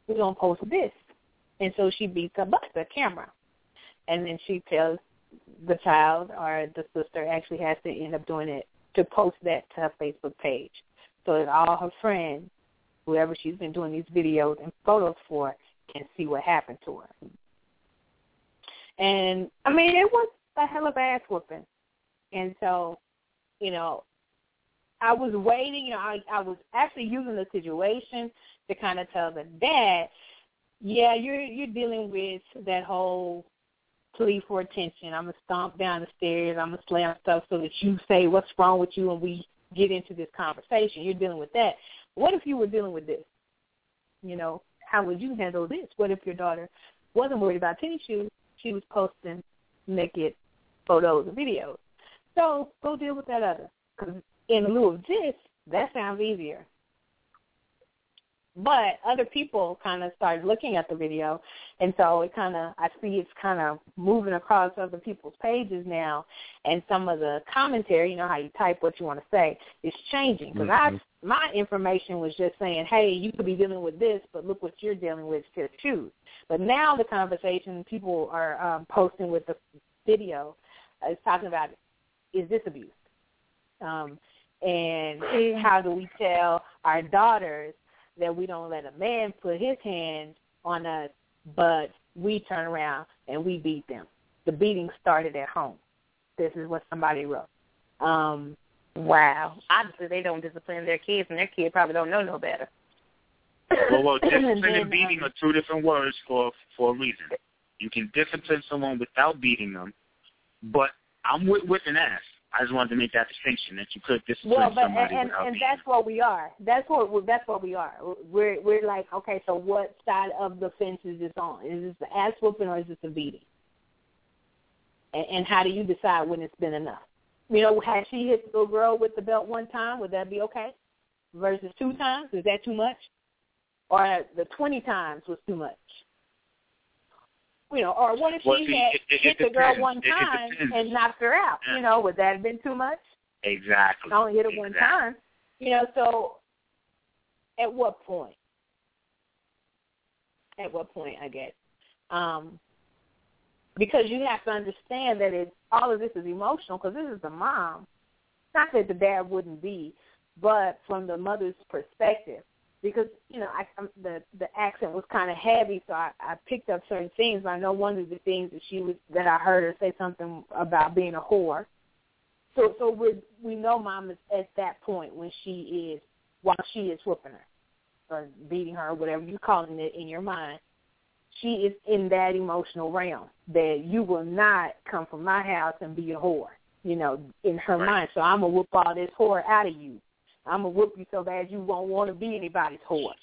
we're going to post this. And so she beats up the camera. And then she tells the child or the sister actually has to end up doing it to post that to her Facebook page so that all her friends, whoever she's been doing these videos and photos for, can see what happened to her. And I mean, it was a hell of ass whooping. And so, you know, I was waiting. You know, I I was actually using the situation to kind of tell the dad, yeah, you're you're dealing with that whole plea for attention. I'm gonna stomp down the stairs. I'm gonna slam stuff so that you say what's wrong with you, and we get into this conversation. You're dealing with that. What if you were dealing with this? You know, how would you handle this? What if your daughter wasn't worried about tennis shoes? she was posting naked photos and videos. So go deal with that other. Because in lieu of this, that sounds easier. But other people kind of started looking at the video, and so it kind of I see it's kind of moving across other people's pages now, and some of the commentary, you know how you type what you want to say, is changing. Because mm-hmm. I my information was just saying, hey, you could be dealing with this, but look what you're dealing with to choose. But now the conversation people are um, posting with the video is talking about is this abuse, um, and how do we tell our daughters that we don't let a man put his hands on us, but we turn around and we beat them. The beating started at home. This is what somebody wrote. Um, wow. Obviously, they don't discipline their kids, and their kids probably don't know no better. Well, well [laughs] discipline and beating um, are two different words for for a reason. You can discipline someone without beating them, but I'm with, with an ass. I just wanted to make that distinction that you could discipline well, but, somebody and, and that's what we are. That's what that's what we are. We're we're like, okay, so what side of the fence is this on? Is this the ass whooping or is this a beating? And, and how do you decide when it's been enough? You know, had she hit the little girl with the belt one time, would that be okay? Versus two times, is that too much? Or the twenty times was too much? You know, or what if well, she see, had it, it, hit it the girl one time and knocked her out? Yeah. You know, would that have been too much? Exactly. I only hit her exactly. one time. You know, so at what point? At what point, I guess. Um, because you have to understand that it, all of this is emotional because this is the mom. Not that the dad wouldn't be, but from the mother's perspective, because you know I, I'm, the the accent was kind of heavy, so I, I picked up certain things. I know one of the things that she was that I heard her say something about being a whore. So so we we know mom is at that point when she is while she is whooping her or beating her or whatever you're calling it in your mind. She is in that emotional realm that you will not come from my house and be a whore, you know, in her Right. mind. So I'm gonna whoop all this whore out of you. I'm gonna whoop you so bad you won't want to be anybody's whore.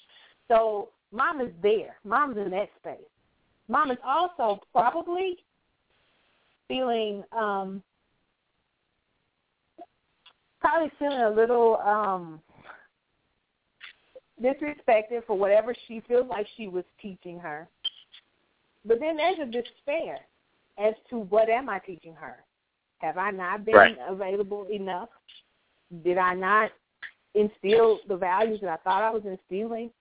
So mom is there. Mom's in that space. Mom is also probably feeling um probably feeling a little um disrespected for whatever she feels like she was teaching her. But then there's a despair as to what am I teaching her? Have I not been Right. available enough? Did I not instill the values that I thought I was instilling?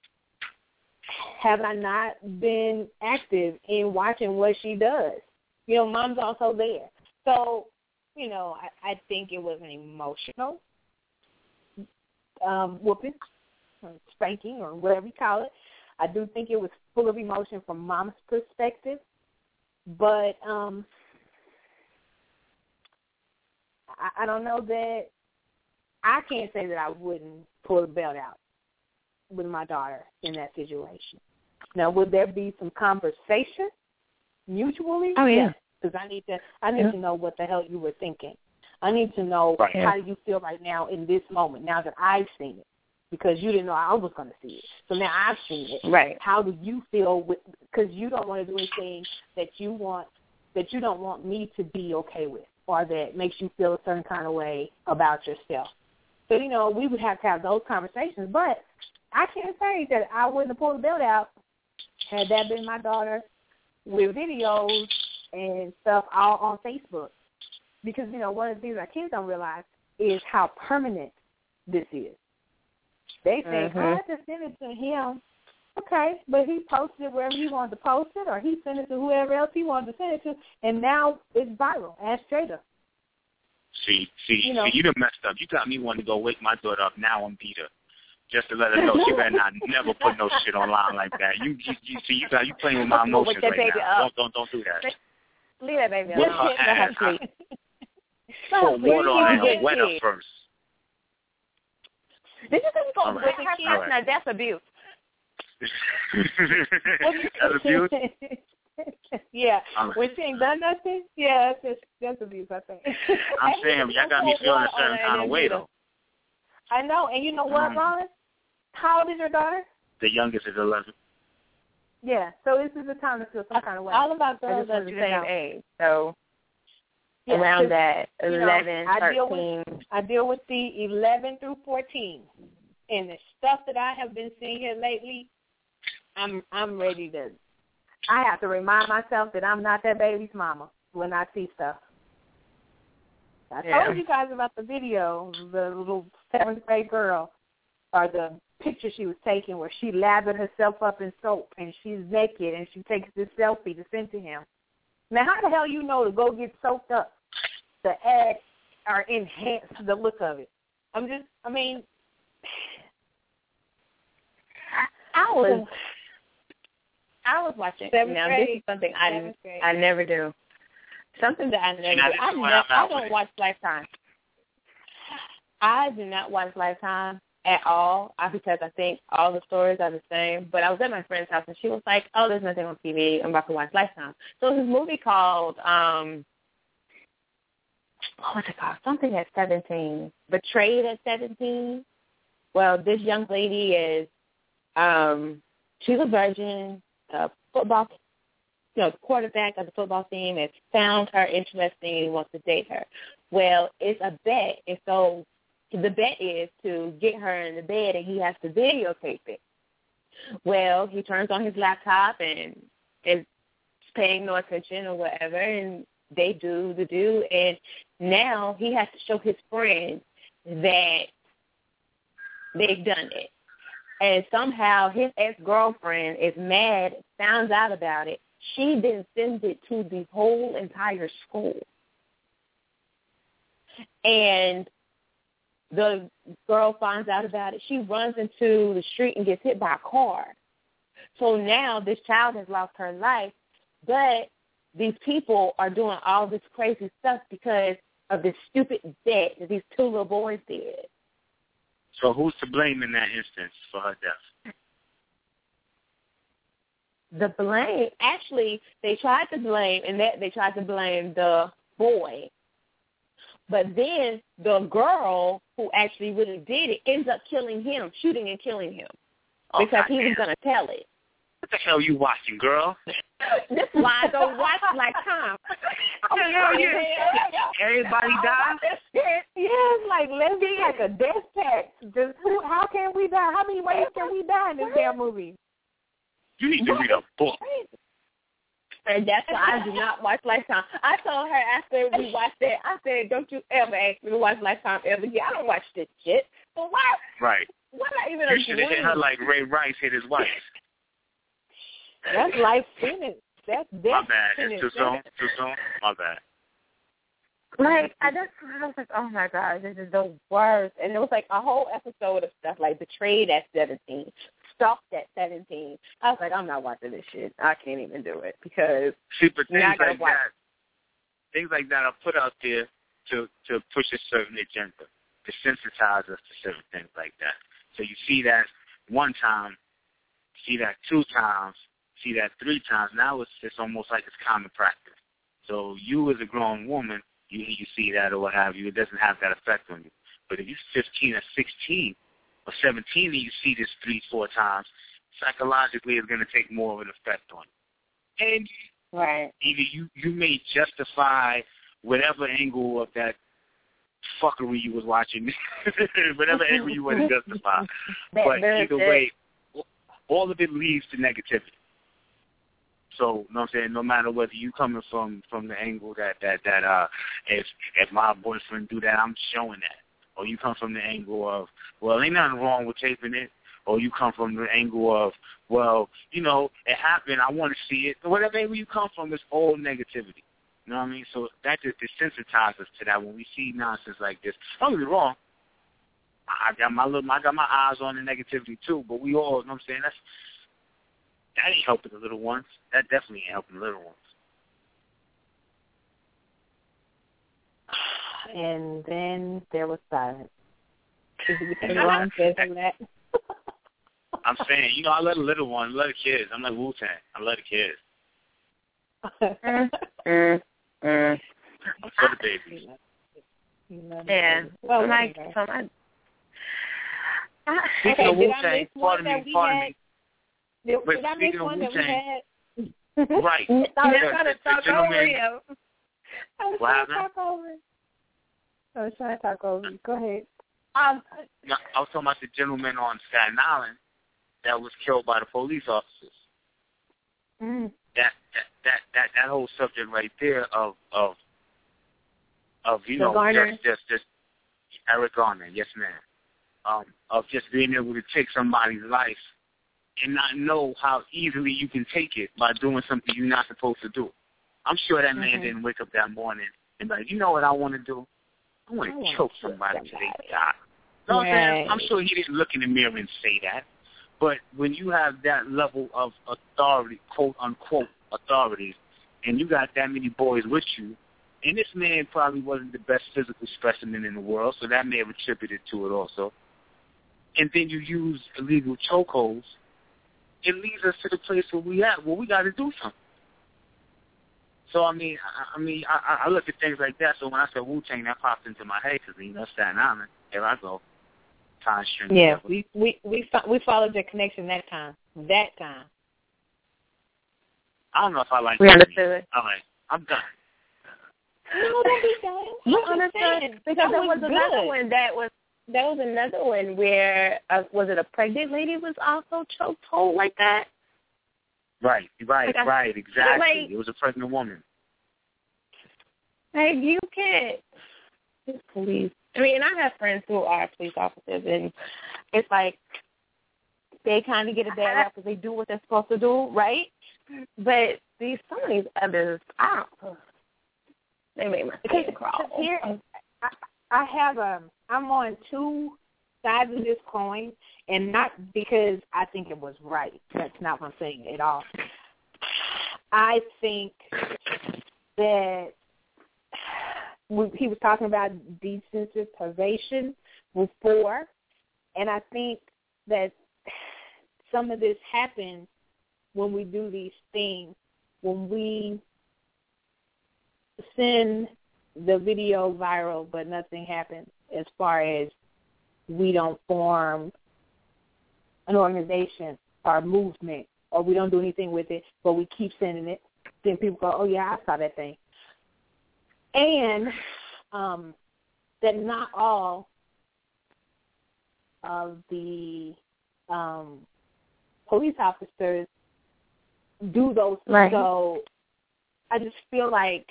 Have I not been active in watching what she does? You know, mom's also there. So, you know, I, I think it was an emotional um, whooping, or spanking, or whatever you call it. I do think it was full of emotion from mom's perspective, but um, I, I don't know that I can't say that I wouldn't pull the belt out with my daughter in that situation. Now, would there be some conversation mutually? Oh yeah. Because I need to, I need Yeah. to know what the hell you were thinking. I need to know Right. how do you feel right now in this moment. Now that I've seen it, because you didn't know I was going to see it, so now I've seen it. Right. How do you feel with? Because you don't want to do anything that you want that you don't want me to be okay with, or that makes you feel a certain kind of way about yourself. So you know, we would have to have those conversations. But I can't say that I wouldn't have pulled the belt out had that been my daughter with videos and stuff all on Facebook. Because you know, one of the things our kids don't realize is how permanent this is. They think, Mhm. oh, I just sent it to him. Okay, but he posted it wherever he wanted to post it, or he sent it to whoever else he wanted to send it to, and now it's viral. Ask Jada. See, see, You know. see, you done messed up. You got me wanting to go wake my daughter up now and beat her. Just to let her know she better not [laughs] never put no shit online like that. You, you, you see, you got you playing with my emotions right now. up. Don't, don't, don't do that. Leave that baby alone. Let her ass. Water on her wet her first. Say you All gonna right. her first? right. Now that's abuse. [laughs] That's abuse. [laughs] yeah, All right. when she ain't done nothing, yeah, that's just that's abuse. I think. I'm saying, y'all got me feeling a certain kind of way though. I know, and you know what, Um, Ron? How old is your daughter? The youngest is 11. Yeah, so this is the time to feel some kind of way. All of our I girls just are the same know. age, so Yeah, 'cause around that you know, eleven, I deal with- thirteen. I deal with the 11 through 14, and the stuff that I have been seeing here lately, I'm I'm ready to. I have to remind myself that I'm not that baby's mama when I see stuff. I Yeah. told you guys about the video, the little seventh grade girl, or the picture she was taking where she lathered herself up in soap and she's naked and she takes this selfie to send to him. Now, how the hell you know to go get soaked up to add or enhance the look of it? I'm just, I mean, [sighs] I was I was watching. Seventh now this is something I Seventh. I never do. Something that I never do. I, is where never, I'm I at with don't it. watch Lifetime. I do not watch Lifetime at all uh, because I think all the stories are the same. But I was at my friend's house and she was like, "Oh, there's nothing on TV. I'm about to watch Lifetime." So it's this movie called um, what was it called? Something at 17. Betrayed at 17. Well, this young lady is um, she's a virgin, a football you know, quarterback of the football team has found her interesting and wants to date her. Well, it's a bet, and so the bet is to get her in the bed, and he has to videotape it. Well, he turns on his laptop and is paying no attention or whatever, and they do the do, and now he has to show his friends that they've done it. And somehow his ex-girlfriend is mad, finds out about it, she then sends it to the whole entire school. And the girl finds out about it. She runs into the street and gets hit by a car. So now this child has lost her life, but these people are doing all this crazy stuff because of this stupid bet that these two little boys did. So who's to blame in that instance for her death? the blame actually they tried to blame and that they tried to blame the boy. But then the girl who actually really did it ends up killing him shooting and killing him. Oh, because he was going to tell it What the hell you watching, girl? [laughs] this is why i don't watch lifetime [laughs] Hell yeah. Everybody died? yeah, like let's be like a death tax. Just who? How can we die? How many ways can we die in this damn movie? You need to read a book. and that's why I do not watch Lifetime. I told her after we watched it, I said, "Don't you ever ask me to watch Lifetime ever again. I don't watch this shit. But why? Right. Why not even You should have hit her like Ray Rice hit his wife. That's life sentence. That's My bad. sentence. It's too soon. Too soon. My bad. Like I just I was like, oh my god, this is the worst. And it was like a whole episode of stuff like betrayed at seventeen, stalked at seventeen. I was like, I'm not watching this shit. I can't even do it because See, but things like watch. that, things like that are put out there to to push a certain agenda, to sensitize us to certain things like that. So you see that one time, see that two times, see that three times. Now it's it's almost like it's common practice. So you as a grown woman, you you see that or what have you, it doesn't have that effect on you. But if you're 15 or 16 or 17 and you see this three, four times, psychologically it's going to take more of an effect on you. And right. either you you may justify whatever angle of that fuckery you was watching, [laughs] whatever angle you want to justify. [laughs] but either way, all of it leads to negativity. So, you know what I'm saying? No matter whether you coming from from the angle that that that uh, if if my boyfriend do that, I'm showing that, or you come from the angle of well, ain't nothing wrong with taping it, or you come from the angle of well, you know, it happened, I want to see it. Whatever angle you come from, is all negativity. You know what I mean? So that just desensitizes to that when we see nonsense like this. Don't get me wrong. I got my little, I got my eyes on the negativity too. But we all, you know what I'm saying? That's that ain't helping the little ones. That definitely ain't helping the little ones. [sighs] And then there was silence. Everyone says that. [laughs] I'm saying, you know, I love the little ones, I love the kids. I'm like Wu Tang. I love the kids. mm, mm, mm. For the babies. Yeah. Well, like, so I, Speaking okay, of Wu Tang, pardon me, pardon me. Did, But did I miss speaking of one that we had? [laughs] Right. I was Because trying to the talk gentleman- over you. [laughs] I was trying to talk over. I was trying to talk over you. Go ahead. um, No, I was talking about the gentleman on Staten Island that was killed by the police officers. Mm. That that that that, that whole subject right there of of of you The know Garner? just just just Eric Garner, yes ma'am. Um, of just being able to take somebody's life and not know how easily you can take it by doing something you're not supposed to do. I'm sure that man Mhm. didn't wake up that morning and be like, you know what I want to do? I want to choke somebody till somebody." they die. You know what I'm saying? I'm sure he didn't look in the mirror and say that. But when you have that level of authority, quote unquote authority, and you got that many boys with you, and this man probably wasn't the best physical specimen in the world, so that may have attributed to it also. And then you use illegal chokeholds, it leads us to the place where we at, where we got to do something. So I mean, I, I mean, I, I look at things like that. So when I said Wu Tang, that popped into my head because you know Staten Island. There I go, tying strings Yeah, we we we we followed the connection that time. That time. I don't know if I like. we that understood. All right, I'm done. No, don't be done. You I'm saying, because that there was was another good. one that was that was another one where uh, was it a pregnant lady was also choked whole like that? Right, right, Like I- right, exactly. like- it was a pregnant woman. Like you can't. Police. I mean, and I have friends who are police officers, and it's like they kind of get a bad rap because they do what they're supposed to do, right? But these some of these others, I don't. They make my Because skin crawl. here, I, I have um, I'm on two sides of this coin, and not because I think it was right. That's not what I'm saying at all. I think that he was talking about desensitization before, and I think that some of this happens when we do these things, when we send the video viral but nothing happens as far as we don't form an organization or a movement or we don't do anything with it but we keep sending it then people go oh yeah i saw that thing and um that not all of the um police officers do those Right. so i just feel like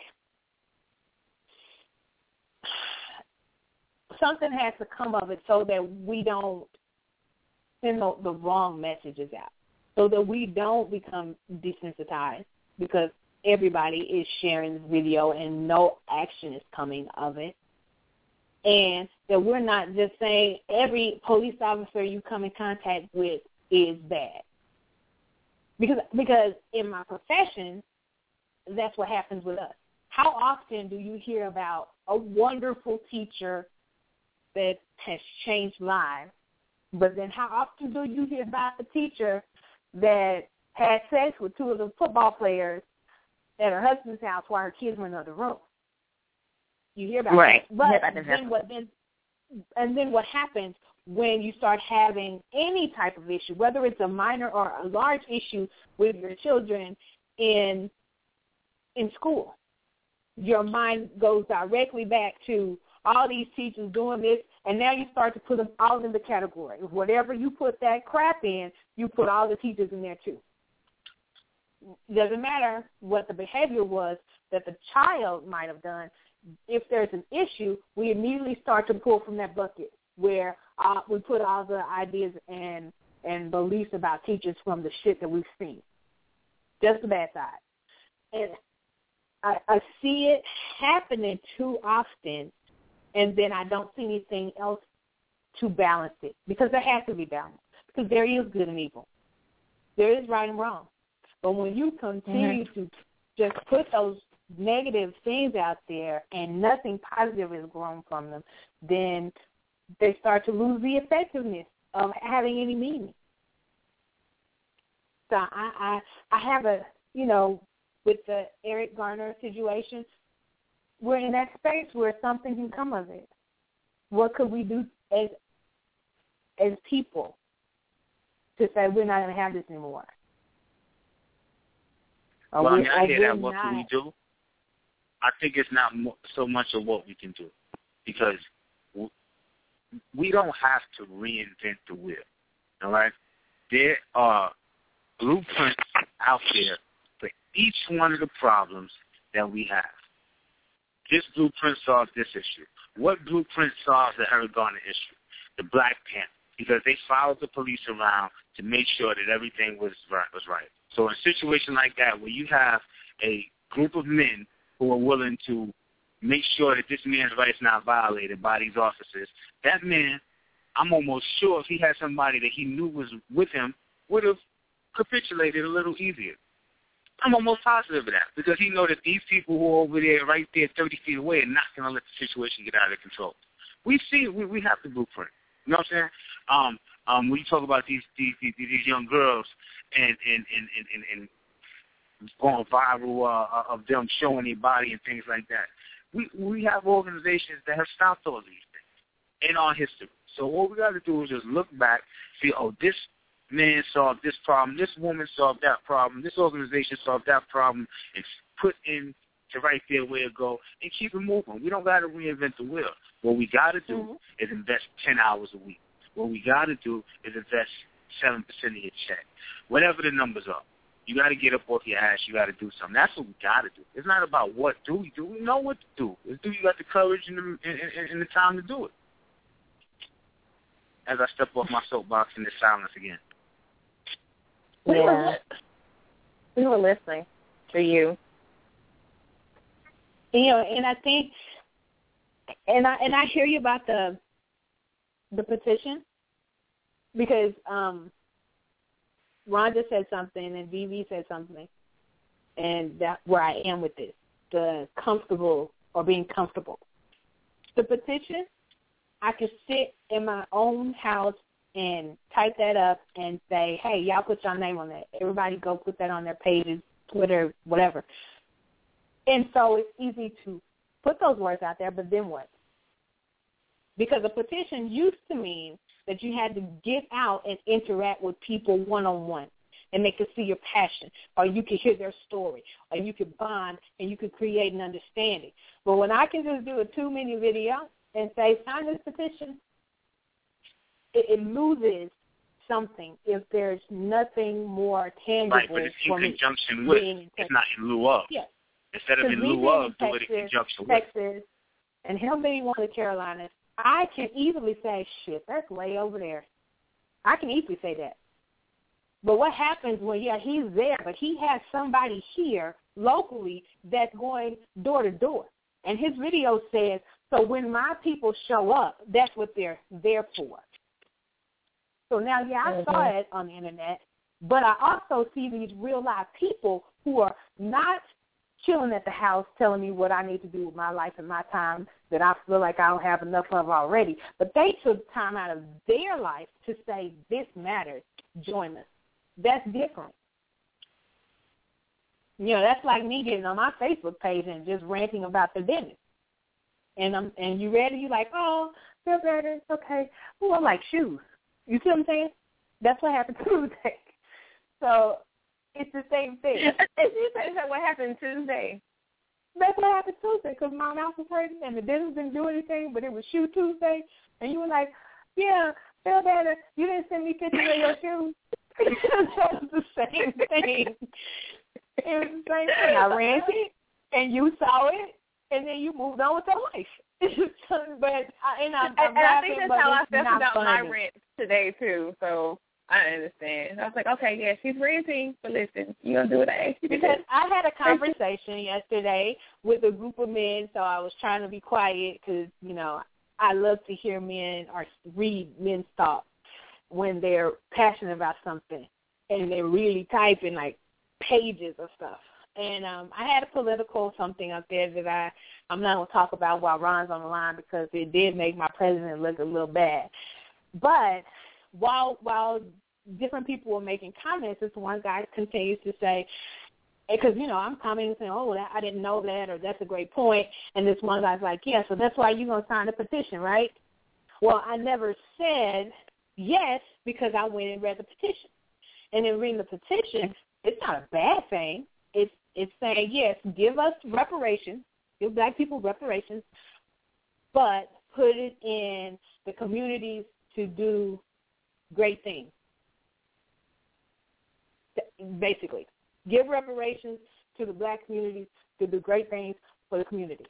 something has to come of it so that we don't send the, the wrong messages out, so that we don't become desensitized because everybody is sharing this video and no action is coming of it. And that we're not just saying every police officer you come in contact with is bad. Because because in my profession, that's what happens with us. How often do you hear about a wonderful teacher that has changed lives. But then how often do you hear about a teacher that had sex with two of the football players at her husband's house while her kids were in another room? You hear about right. that. But yeah, then what then and then what happens when you start having any type of issue, whether it's a minor or a large issue with your children in in school. Your mind goes directly back to all these teachers doing this, and now you start to put them all in the category. Whatever you put that crap in, you put all the teachers in there too. Doesn't matter what the behavior was that the child might have done. If there's an issue, we immediately start to pull from that bucket where uh, we put all the ideas and and beliefs about teachers from the shit that we've seen. Just the bad side. And I, I see it happening too often, and then I don't see anything else to balance it because there has to be balance because there is good and evil. There is right and wrong. But when you continue mm-hmm. to just put those negative things out there and nothing positive is grown from them, then they start to lose the effectiveness of having any meaning. So I I, I have a you know with the Eric Garner situation, we're in that space where something can come of it. What could we do as as people to say we're not going to have this anymore? Or well, I mean, I hear that. What can we do? I think it's not so much of what we can do because we don't have to reinvent the wheel. All right, there are blueprints out there for each one of the problems that we have. This blueprint solves this issue. What blueprint solves the Eric Garner issue? The Black Panther, because they followed the police around to make sure that everything was right. Was right. So in a situation like that, where you have a group of men who are willing to make sure that this man's rights not violated by these officers, that man, I'm almost sure if he had somebody that he knew was with him, would have capitulated a little easier. I'm almost positive of that because he know that these people who are over there, right there, 30 feet away, are not going to let the situation get out of control. We see, we we have the blueprint. You know what I'm saying? Um, um, when you talk about these these these, these young girls and and and and, and, and going viral uh, of them showing their body and things like that we we have organizations that have stopped all these things in our history. So what we got to do is just look back, see, oh, this man solved this problem, this woman solved that problem, this organization solved that problem, and put in to right there where it go and keep it moving. We don't got to reinvent the wheel. What we got to do mm-hmm. is invest 10 hours a week. What we got to do is invest 7% of your check, whatever the numbers are. You got to get up off your ass. You got to do something. That's what we got to do. It's not about what do we do. We know what to do. It's do you got the courage and the, and, and, and the time to do it. As I step off my soapbox in the silence again. Yeah. We were listening to you. You know, and I think, and I and I hear you about the the petition because um Rhonda said something and Vivi said something, and that's where I am with this: the comfortable or being comfortable. The petition, I could sit in my own house and type that up and say, "Hey, y'all put your name on that. Everybody go put that on their pages, Twitter, whatever." And so it's easy to put those words out there, but then what? Because a petition used to mean that you had to get out and interact with people one on one and they could see your passion or you could hear their story or you could bond and you could create an understanding. But when I can just do a two minute video and say, sign this petition, it, it loses something if there's nothing more tangible. Right, but it's in conjunction with. It's not in lieu of. Yes. Instead of in lieu of, do it in conjunction with. Texas, and him being one of the Carolinas, I can easily say, shit, that's way over there. I can easily say that. But what happens when, yeah, he's there, but he has somebody here locally that's going door to door. And his video says, so when my people show up, that's what they're there for. So now, yeah, I mm-hmm. saw it on the internet, but I also see these real life people who are not chilling at the house telling me what I need to do with my life and my time that I feel like I don't have enough of already. But they took time out of their life to say, this matters, join us. That's different. You know, that's like me getting on my Facebook page and just ranting about the dentist. And I'm and you ready? You like, oh, feel better, okay. Well, I like shoes. You see what I'm saying? That's what happened [laughs] Tuesday. So it's the same thing. Is that what happened Tuesday? That's what happened Tuesday because my mouth was hurting and the dentist didn't do anything, but it was shoe Tuesday, and you were like, yeah, feel better. You didn't send me pictures of your shoes. [laughs] that was the same thing. It was the same thing. I ran it, and you saw it, and then you moved on with your life. [laughs] but I, and I'm, I'm and, and I think that's how I felt about my funny. Today too. So I understand. I was like, okay, yeah, she's ranting, but listen, you're gonna do what I you. Because I had a conversation yesterday with a group of men, so I was trying to be quiet because you know I love to hear men or read men's thoughts when they're passionate about something and they're really typing like pages of stuff. And um I had a political something up there that I I'm not gonna talk about while Ron's on the line because it did make my president look a little bad. But while while different people were making comments, this one guy continues to say, because you know I'm commenting saying, "Oh, that, I didn't know that," or "That's a great point," and this one guy's like, "Yeah, so that's why you're gonna sign the petition, right?" Well, I never said yes because I went and read the petition, and in reading the petition, it's not a bad thing. It's it's saying yes, give us reparations, give black people reparations, but put it in the communities to do great things. Basically, give reparations to the black communities to do great things for the community.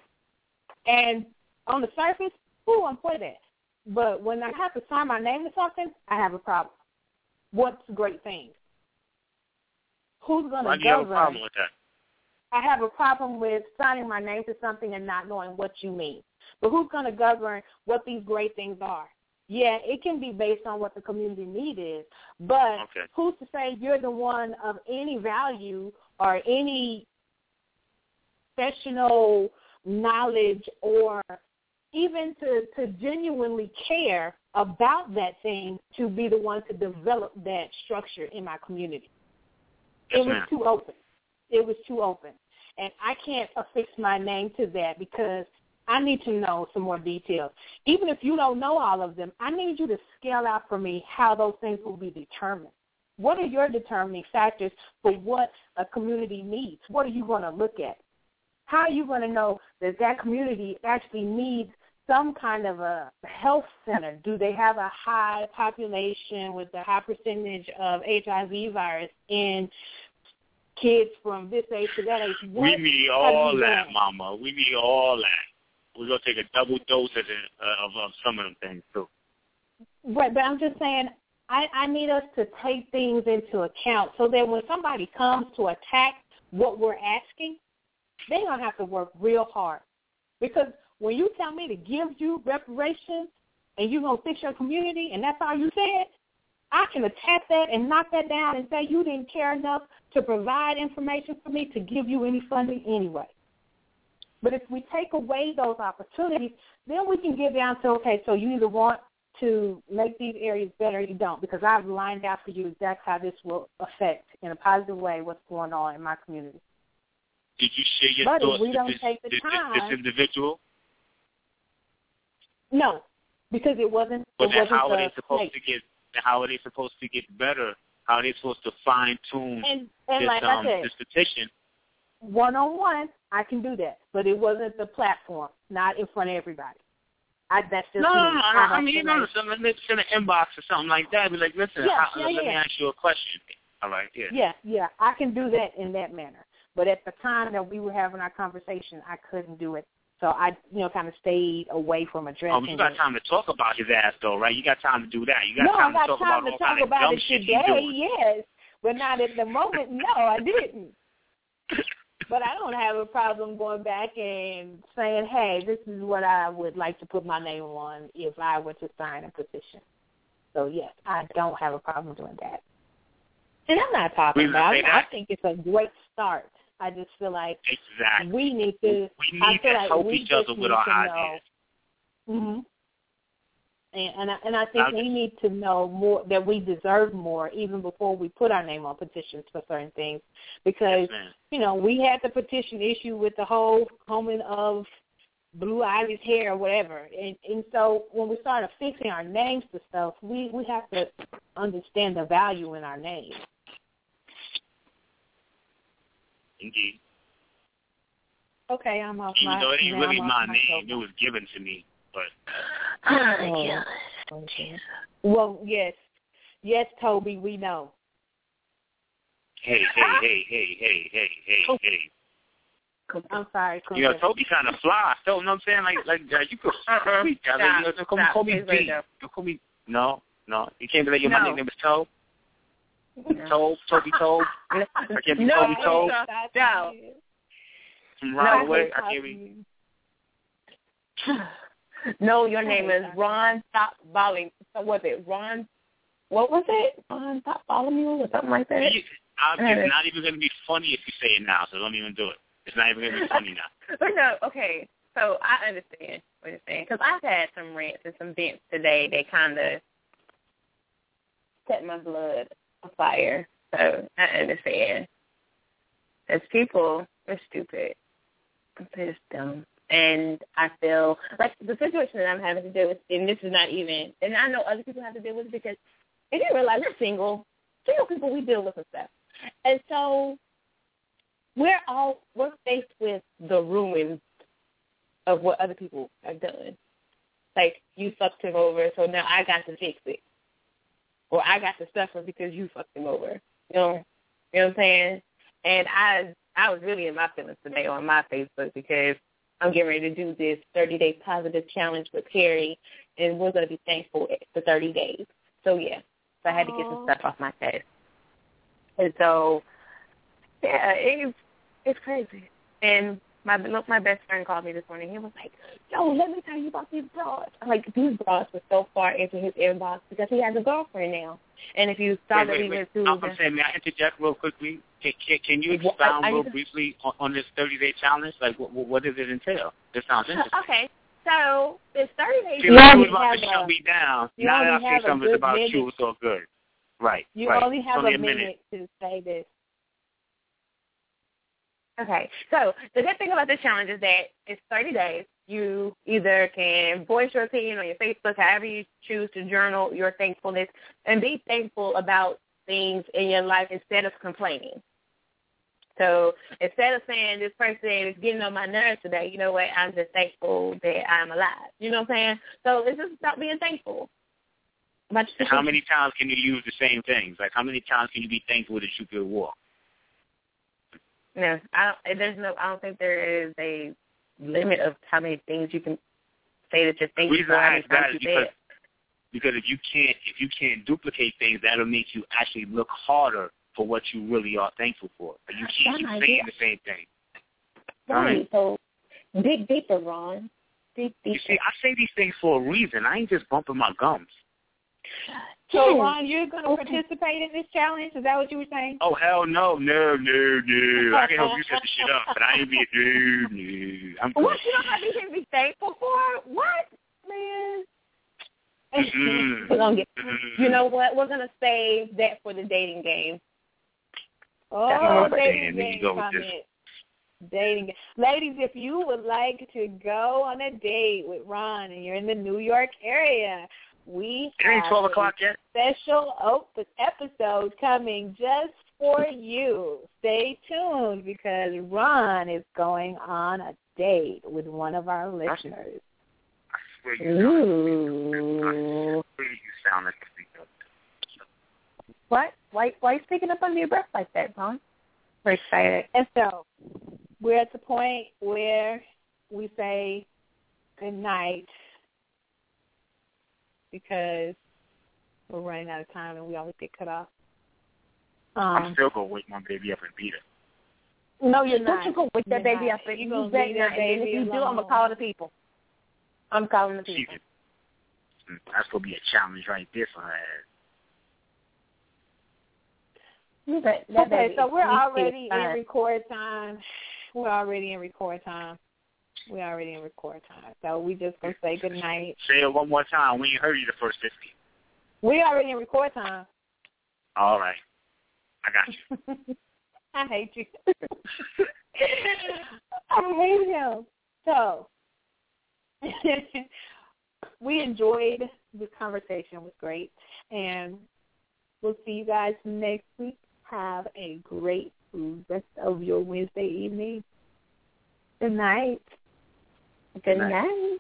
And on the surface, ooh, I'm for that. But when I have to sign my name to something, I have a problem. What's great things? Who's going to do you have a govern? problem with that? I have a problem with signing my name to something and not knowing what you mean. But who's going to govern what these great things are? Yeah, it can be based on what the community need is, but Okay. who's to say you're the one of any value or any professional knowledge or even to, to genuinely care about that thing to be the one to develop that structure in my community? Yes, it was ma'am. too open. It was too open. And I can't affix my name to that because I need to know some more details. Even if you don't know all of them, I need you to scale out for me how those things will be determined. What are your determining factors for what a community needs? What are you going to look at? How are you going to know that that community actually needs some kind of a health center? Do they have a high population with a high percentage of HIV virus in kids from this age to that age? What We need all that, done? Mama. We need all that. We're gonna take a double dose of, uh, of, of some of them things too. Right, but I'm just saying, I, I need us to take things into account so that when somebody comes to attack what we're asking, they're to have to work real hard. Because when you tell me to give you reparations and you're going to fix your community and that's all you said, I can attack that and knock that down and say you didn't care enough to provide information for me to give you any funding anyway. But if we take away those opportunities, then we can get down to, okay, so you either want to make these areas better or you don't, because I've lined out for you exactly how this will affect in a positive way what's going on in my community. Did you share your But if we don't this, take the this, time- this individual? No, because it wasn't. But it wasn't how are they supposed place. to get? How are they supposed to get better? How are they supposed to fine tune And and this like um said, this petition? one on one, I can do that, but it wasn't the platform, not in front of everybody. I, that's just No, me. no, no. I I mean, feel no, like- no. So send an inbox or something like that. Be like, listen, Yeah, how, yeah, let me ask you a question. All right, yeah. Yeah, yeah, I can do that in that manner. But at the time that we were having our conversation, I couldn't do it. So I, you know, kind of stayed away from oh, addressing. Oh, you got time to talk about his ass though, right? You got time to do that. You got no, time I got to talk time about to all talk about dumb it today, yes, but not at the moment. No, I didn't. [laughs] But I don't have a problem going back and saying, "Hey, this is what I would like to put my name on if I were to sign a petition." So yes, I don't have a problem doing that. And I'm not talking I about it. I think it's a great start I just feel like exactly. we need to. We I need feel to like help each other with our ideas. hmm And and I, and I think we need to know more that we deserve more even before we put our name on petitions for certain things, because Yes, you know we had the petition issue with the whole combing of Blue Ivy's hair or whatever, and and so when we started fixing our names to stuff, we we have to understand the value in our name. Indeed. Okay, I'm off Even my. though it ain't really I'm my name, it was given to me. But Oh. Well, yes, yes, Toby, we know. hey, hey, hey, hey, hey, hey, hey, Oh. hey. I'm sorry, You know, Toby kind of fly. So, you know what I'm saying? Like, like uh, you could Uh-uh. speak. Uh, Stop. you know, don't call me, Stop. call me Please let it B. go. Don't call me. No, no. You can't be like, yo, my nickname is Toe. Toe, Toby Toe. I can't be no, Toby Toe Stop No. it. from No, away. I can't be. [sighs] [sighs] [sighs] it. No, your name is Ron Stop Balling. So was it Ron? What was it? Ron Stop Bartholomew or something like that? You- I, it's not even going to be funny if you say it now, so don't even do it. It's not even going to be funny now. [laughs] But no, okay. So I understand what you're saying because I've had some rants and some vents today that kind of set my blood afire. So I understand. As people are stupid, they're just dumb, and I feel like the situation that I'm having to deal with, and this is not even, and I know other people have to deal with it because they didn't realize we're single. Single people, we deal with stuff, and so we're all we're faced with the ruins of what other people have done. Like you fucked him over, so now I got to fix it, or I got to suffer because you fucked him over. You know, you know what I'm saying? And I I was really in my feelings today on my Facebook because I'm getting ready to do this 30 day positive challenge with Perry, and we're going to be thankful for 30 days. So yeah, so I had to get some stuff off my chest, and so yeah, it's it's crazy. And my look, my best friend called me this morning. He was like, "Yo, let me tell you about these broads." I'm like, these broads were so far into his inbox because he has a girlfriend now. And if you saw Wait, that wait, he went through, I'm, saying, may I interject real quickly? Can, can, can you expound real to- briefly on, on this 30-day challenge? Like, what, what does it entail? This sounds [laughs] interesting. okay, so this 30 days. See, You like, you about to a- shut me down. now that I say something about minute. you, it's all good. Right, You right. only have a a minute to say this. Okay, so the good thing about this challenge is that it's 30 days. You either can voice your opinion on your Facebook, however you choose to journal your thankfulness, and be thankful about things in your life instead of complaining. So instead of saying this person is getting on my nerves today, you know what? I'm just thankful that I'm alive. You know what I'm saying? So it's just about being thankful. About How many times can you use the same things? Like, how many times can you be thankful that you could walk? No, I don't. Eh, there's no. I don't think there is a limit of how many things you can say that you're The thankful reason I ask that is because because if you can't if you can't duplicate things, that'll make you actually look harder for what you really are thankful for. You oh can't keep saying the same thing. Right. So dig deeper, Ron. Dig deeper. You see, I say these things for a reason. I ain't just bumping my gums. So, Yes. Ron, you're going to Okay. participate in this challenge? Is that what you were saying? Oh hell no, no, no, no. I can help you set the shit up, but I ain't being no, no. I'm good. What you don't have anything to be thankful for? What, man? Mm-mm. We're gonna get. Mm-mm. You know what? We're gonna save that for the dating game. Oh, dating man, there you game go with comment. this. Dating game. Ladies, if you would like to go on a date with Ron and you're in the New York area, we It ain't have twelve o'clock yet. special oh, op- episode coming just for you. Stay tuned because Ron is going on a date with one of our listeners. I swear you sound, I swear you sound like a. What? Why? Why are you speaking up under your breath like that, Ron? We're excited. And so we're at the point where we say good night because we're running out of time and we always get cut off. I'm Um, still gonna wake my baby up and beat her. no, you're Don't not. you go wake that You're baby not. up and You you gonna bet leave that not. And if baby you do, I'm gonna call the people. I'm calling the people. can. Mm, That's gonna be a challenge right there for her. ass. But that Okay, so we're already in record time. We're already in record time. We're already in record time. So we just gonna say good night. Say it one more time. We ain't heard you the first 50. We already in record time. All right. I got you. [laughs] I hate you. [laughs] I hate him. So [laughs] we enjoyed this conversation. It was great. And we'll see you guys next week. Have a great rest of your Wednesday evening. Good night. Good night.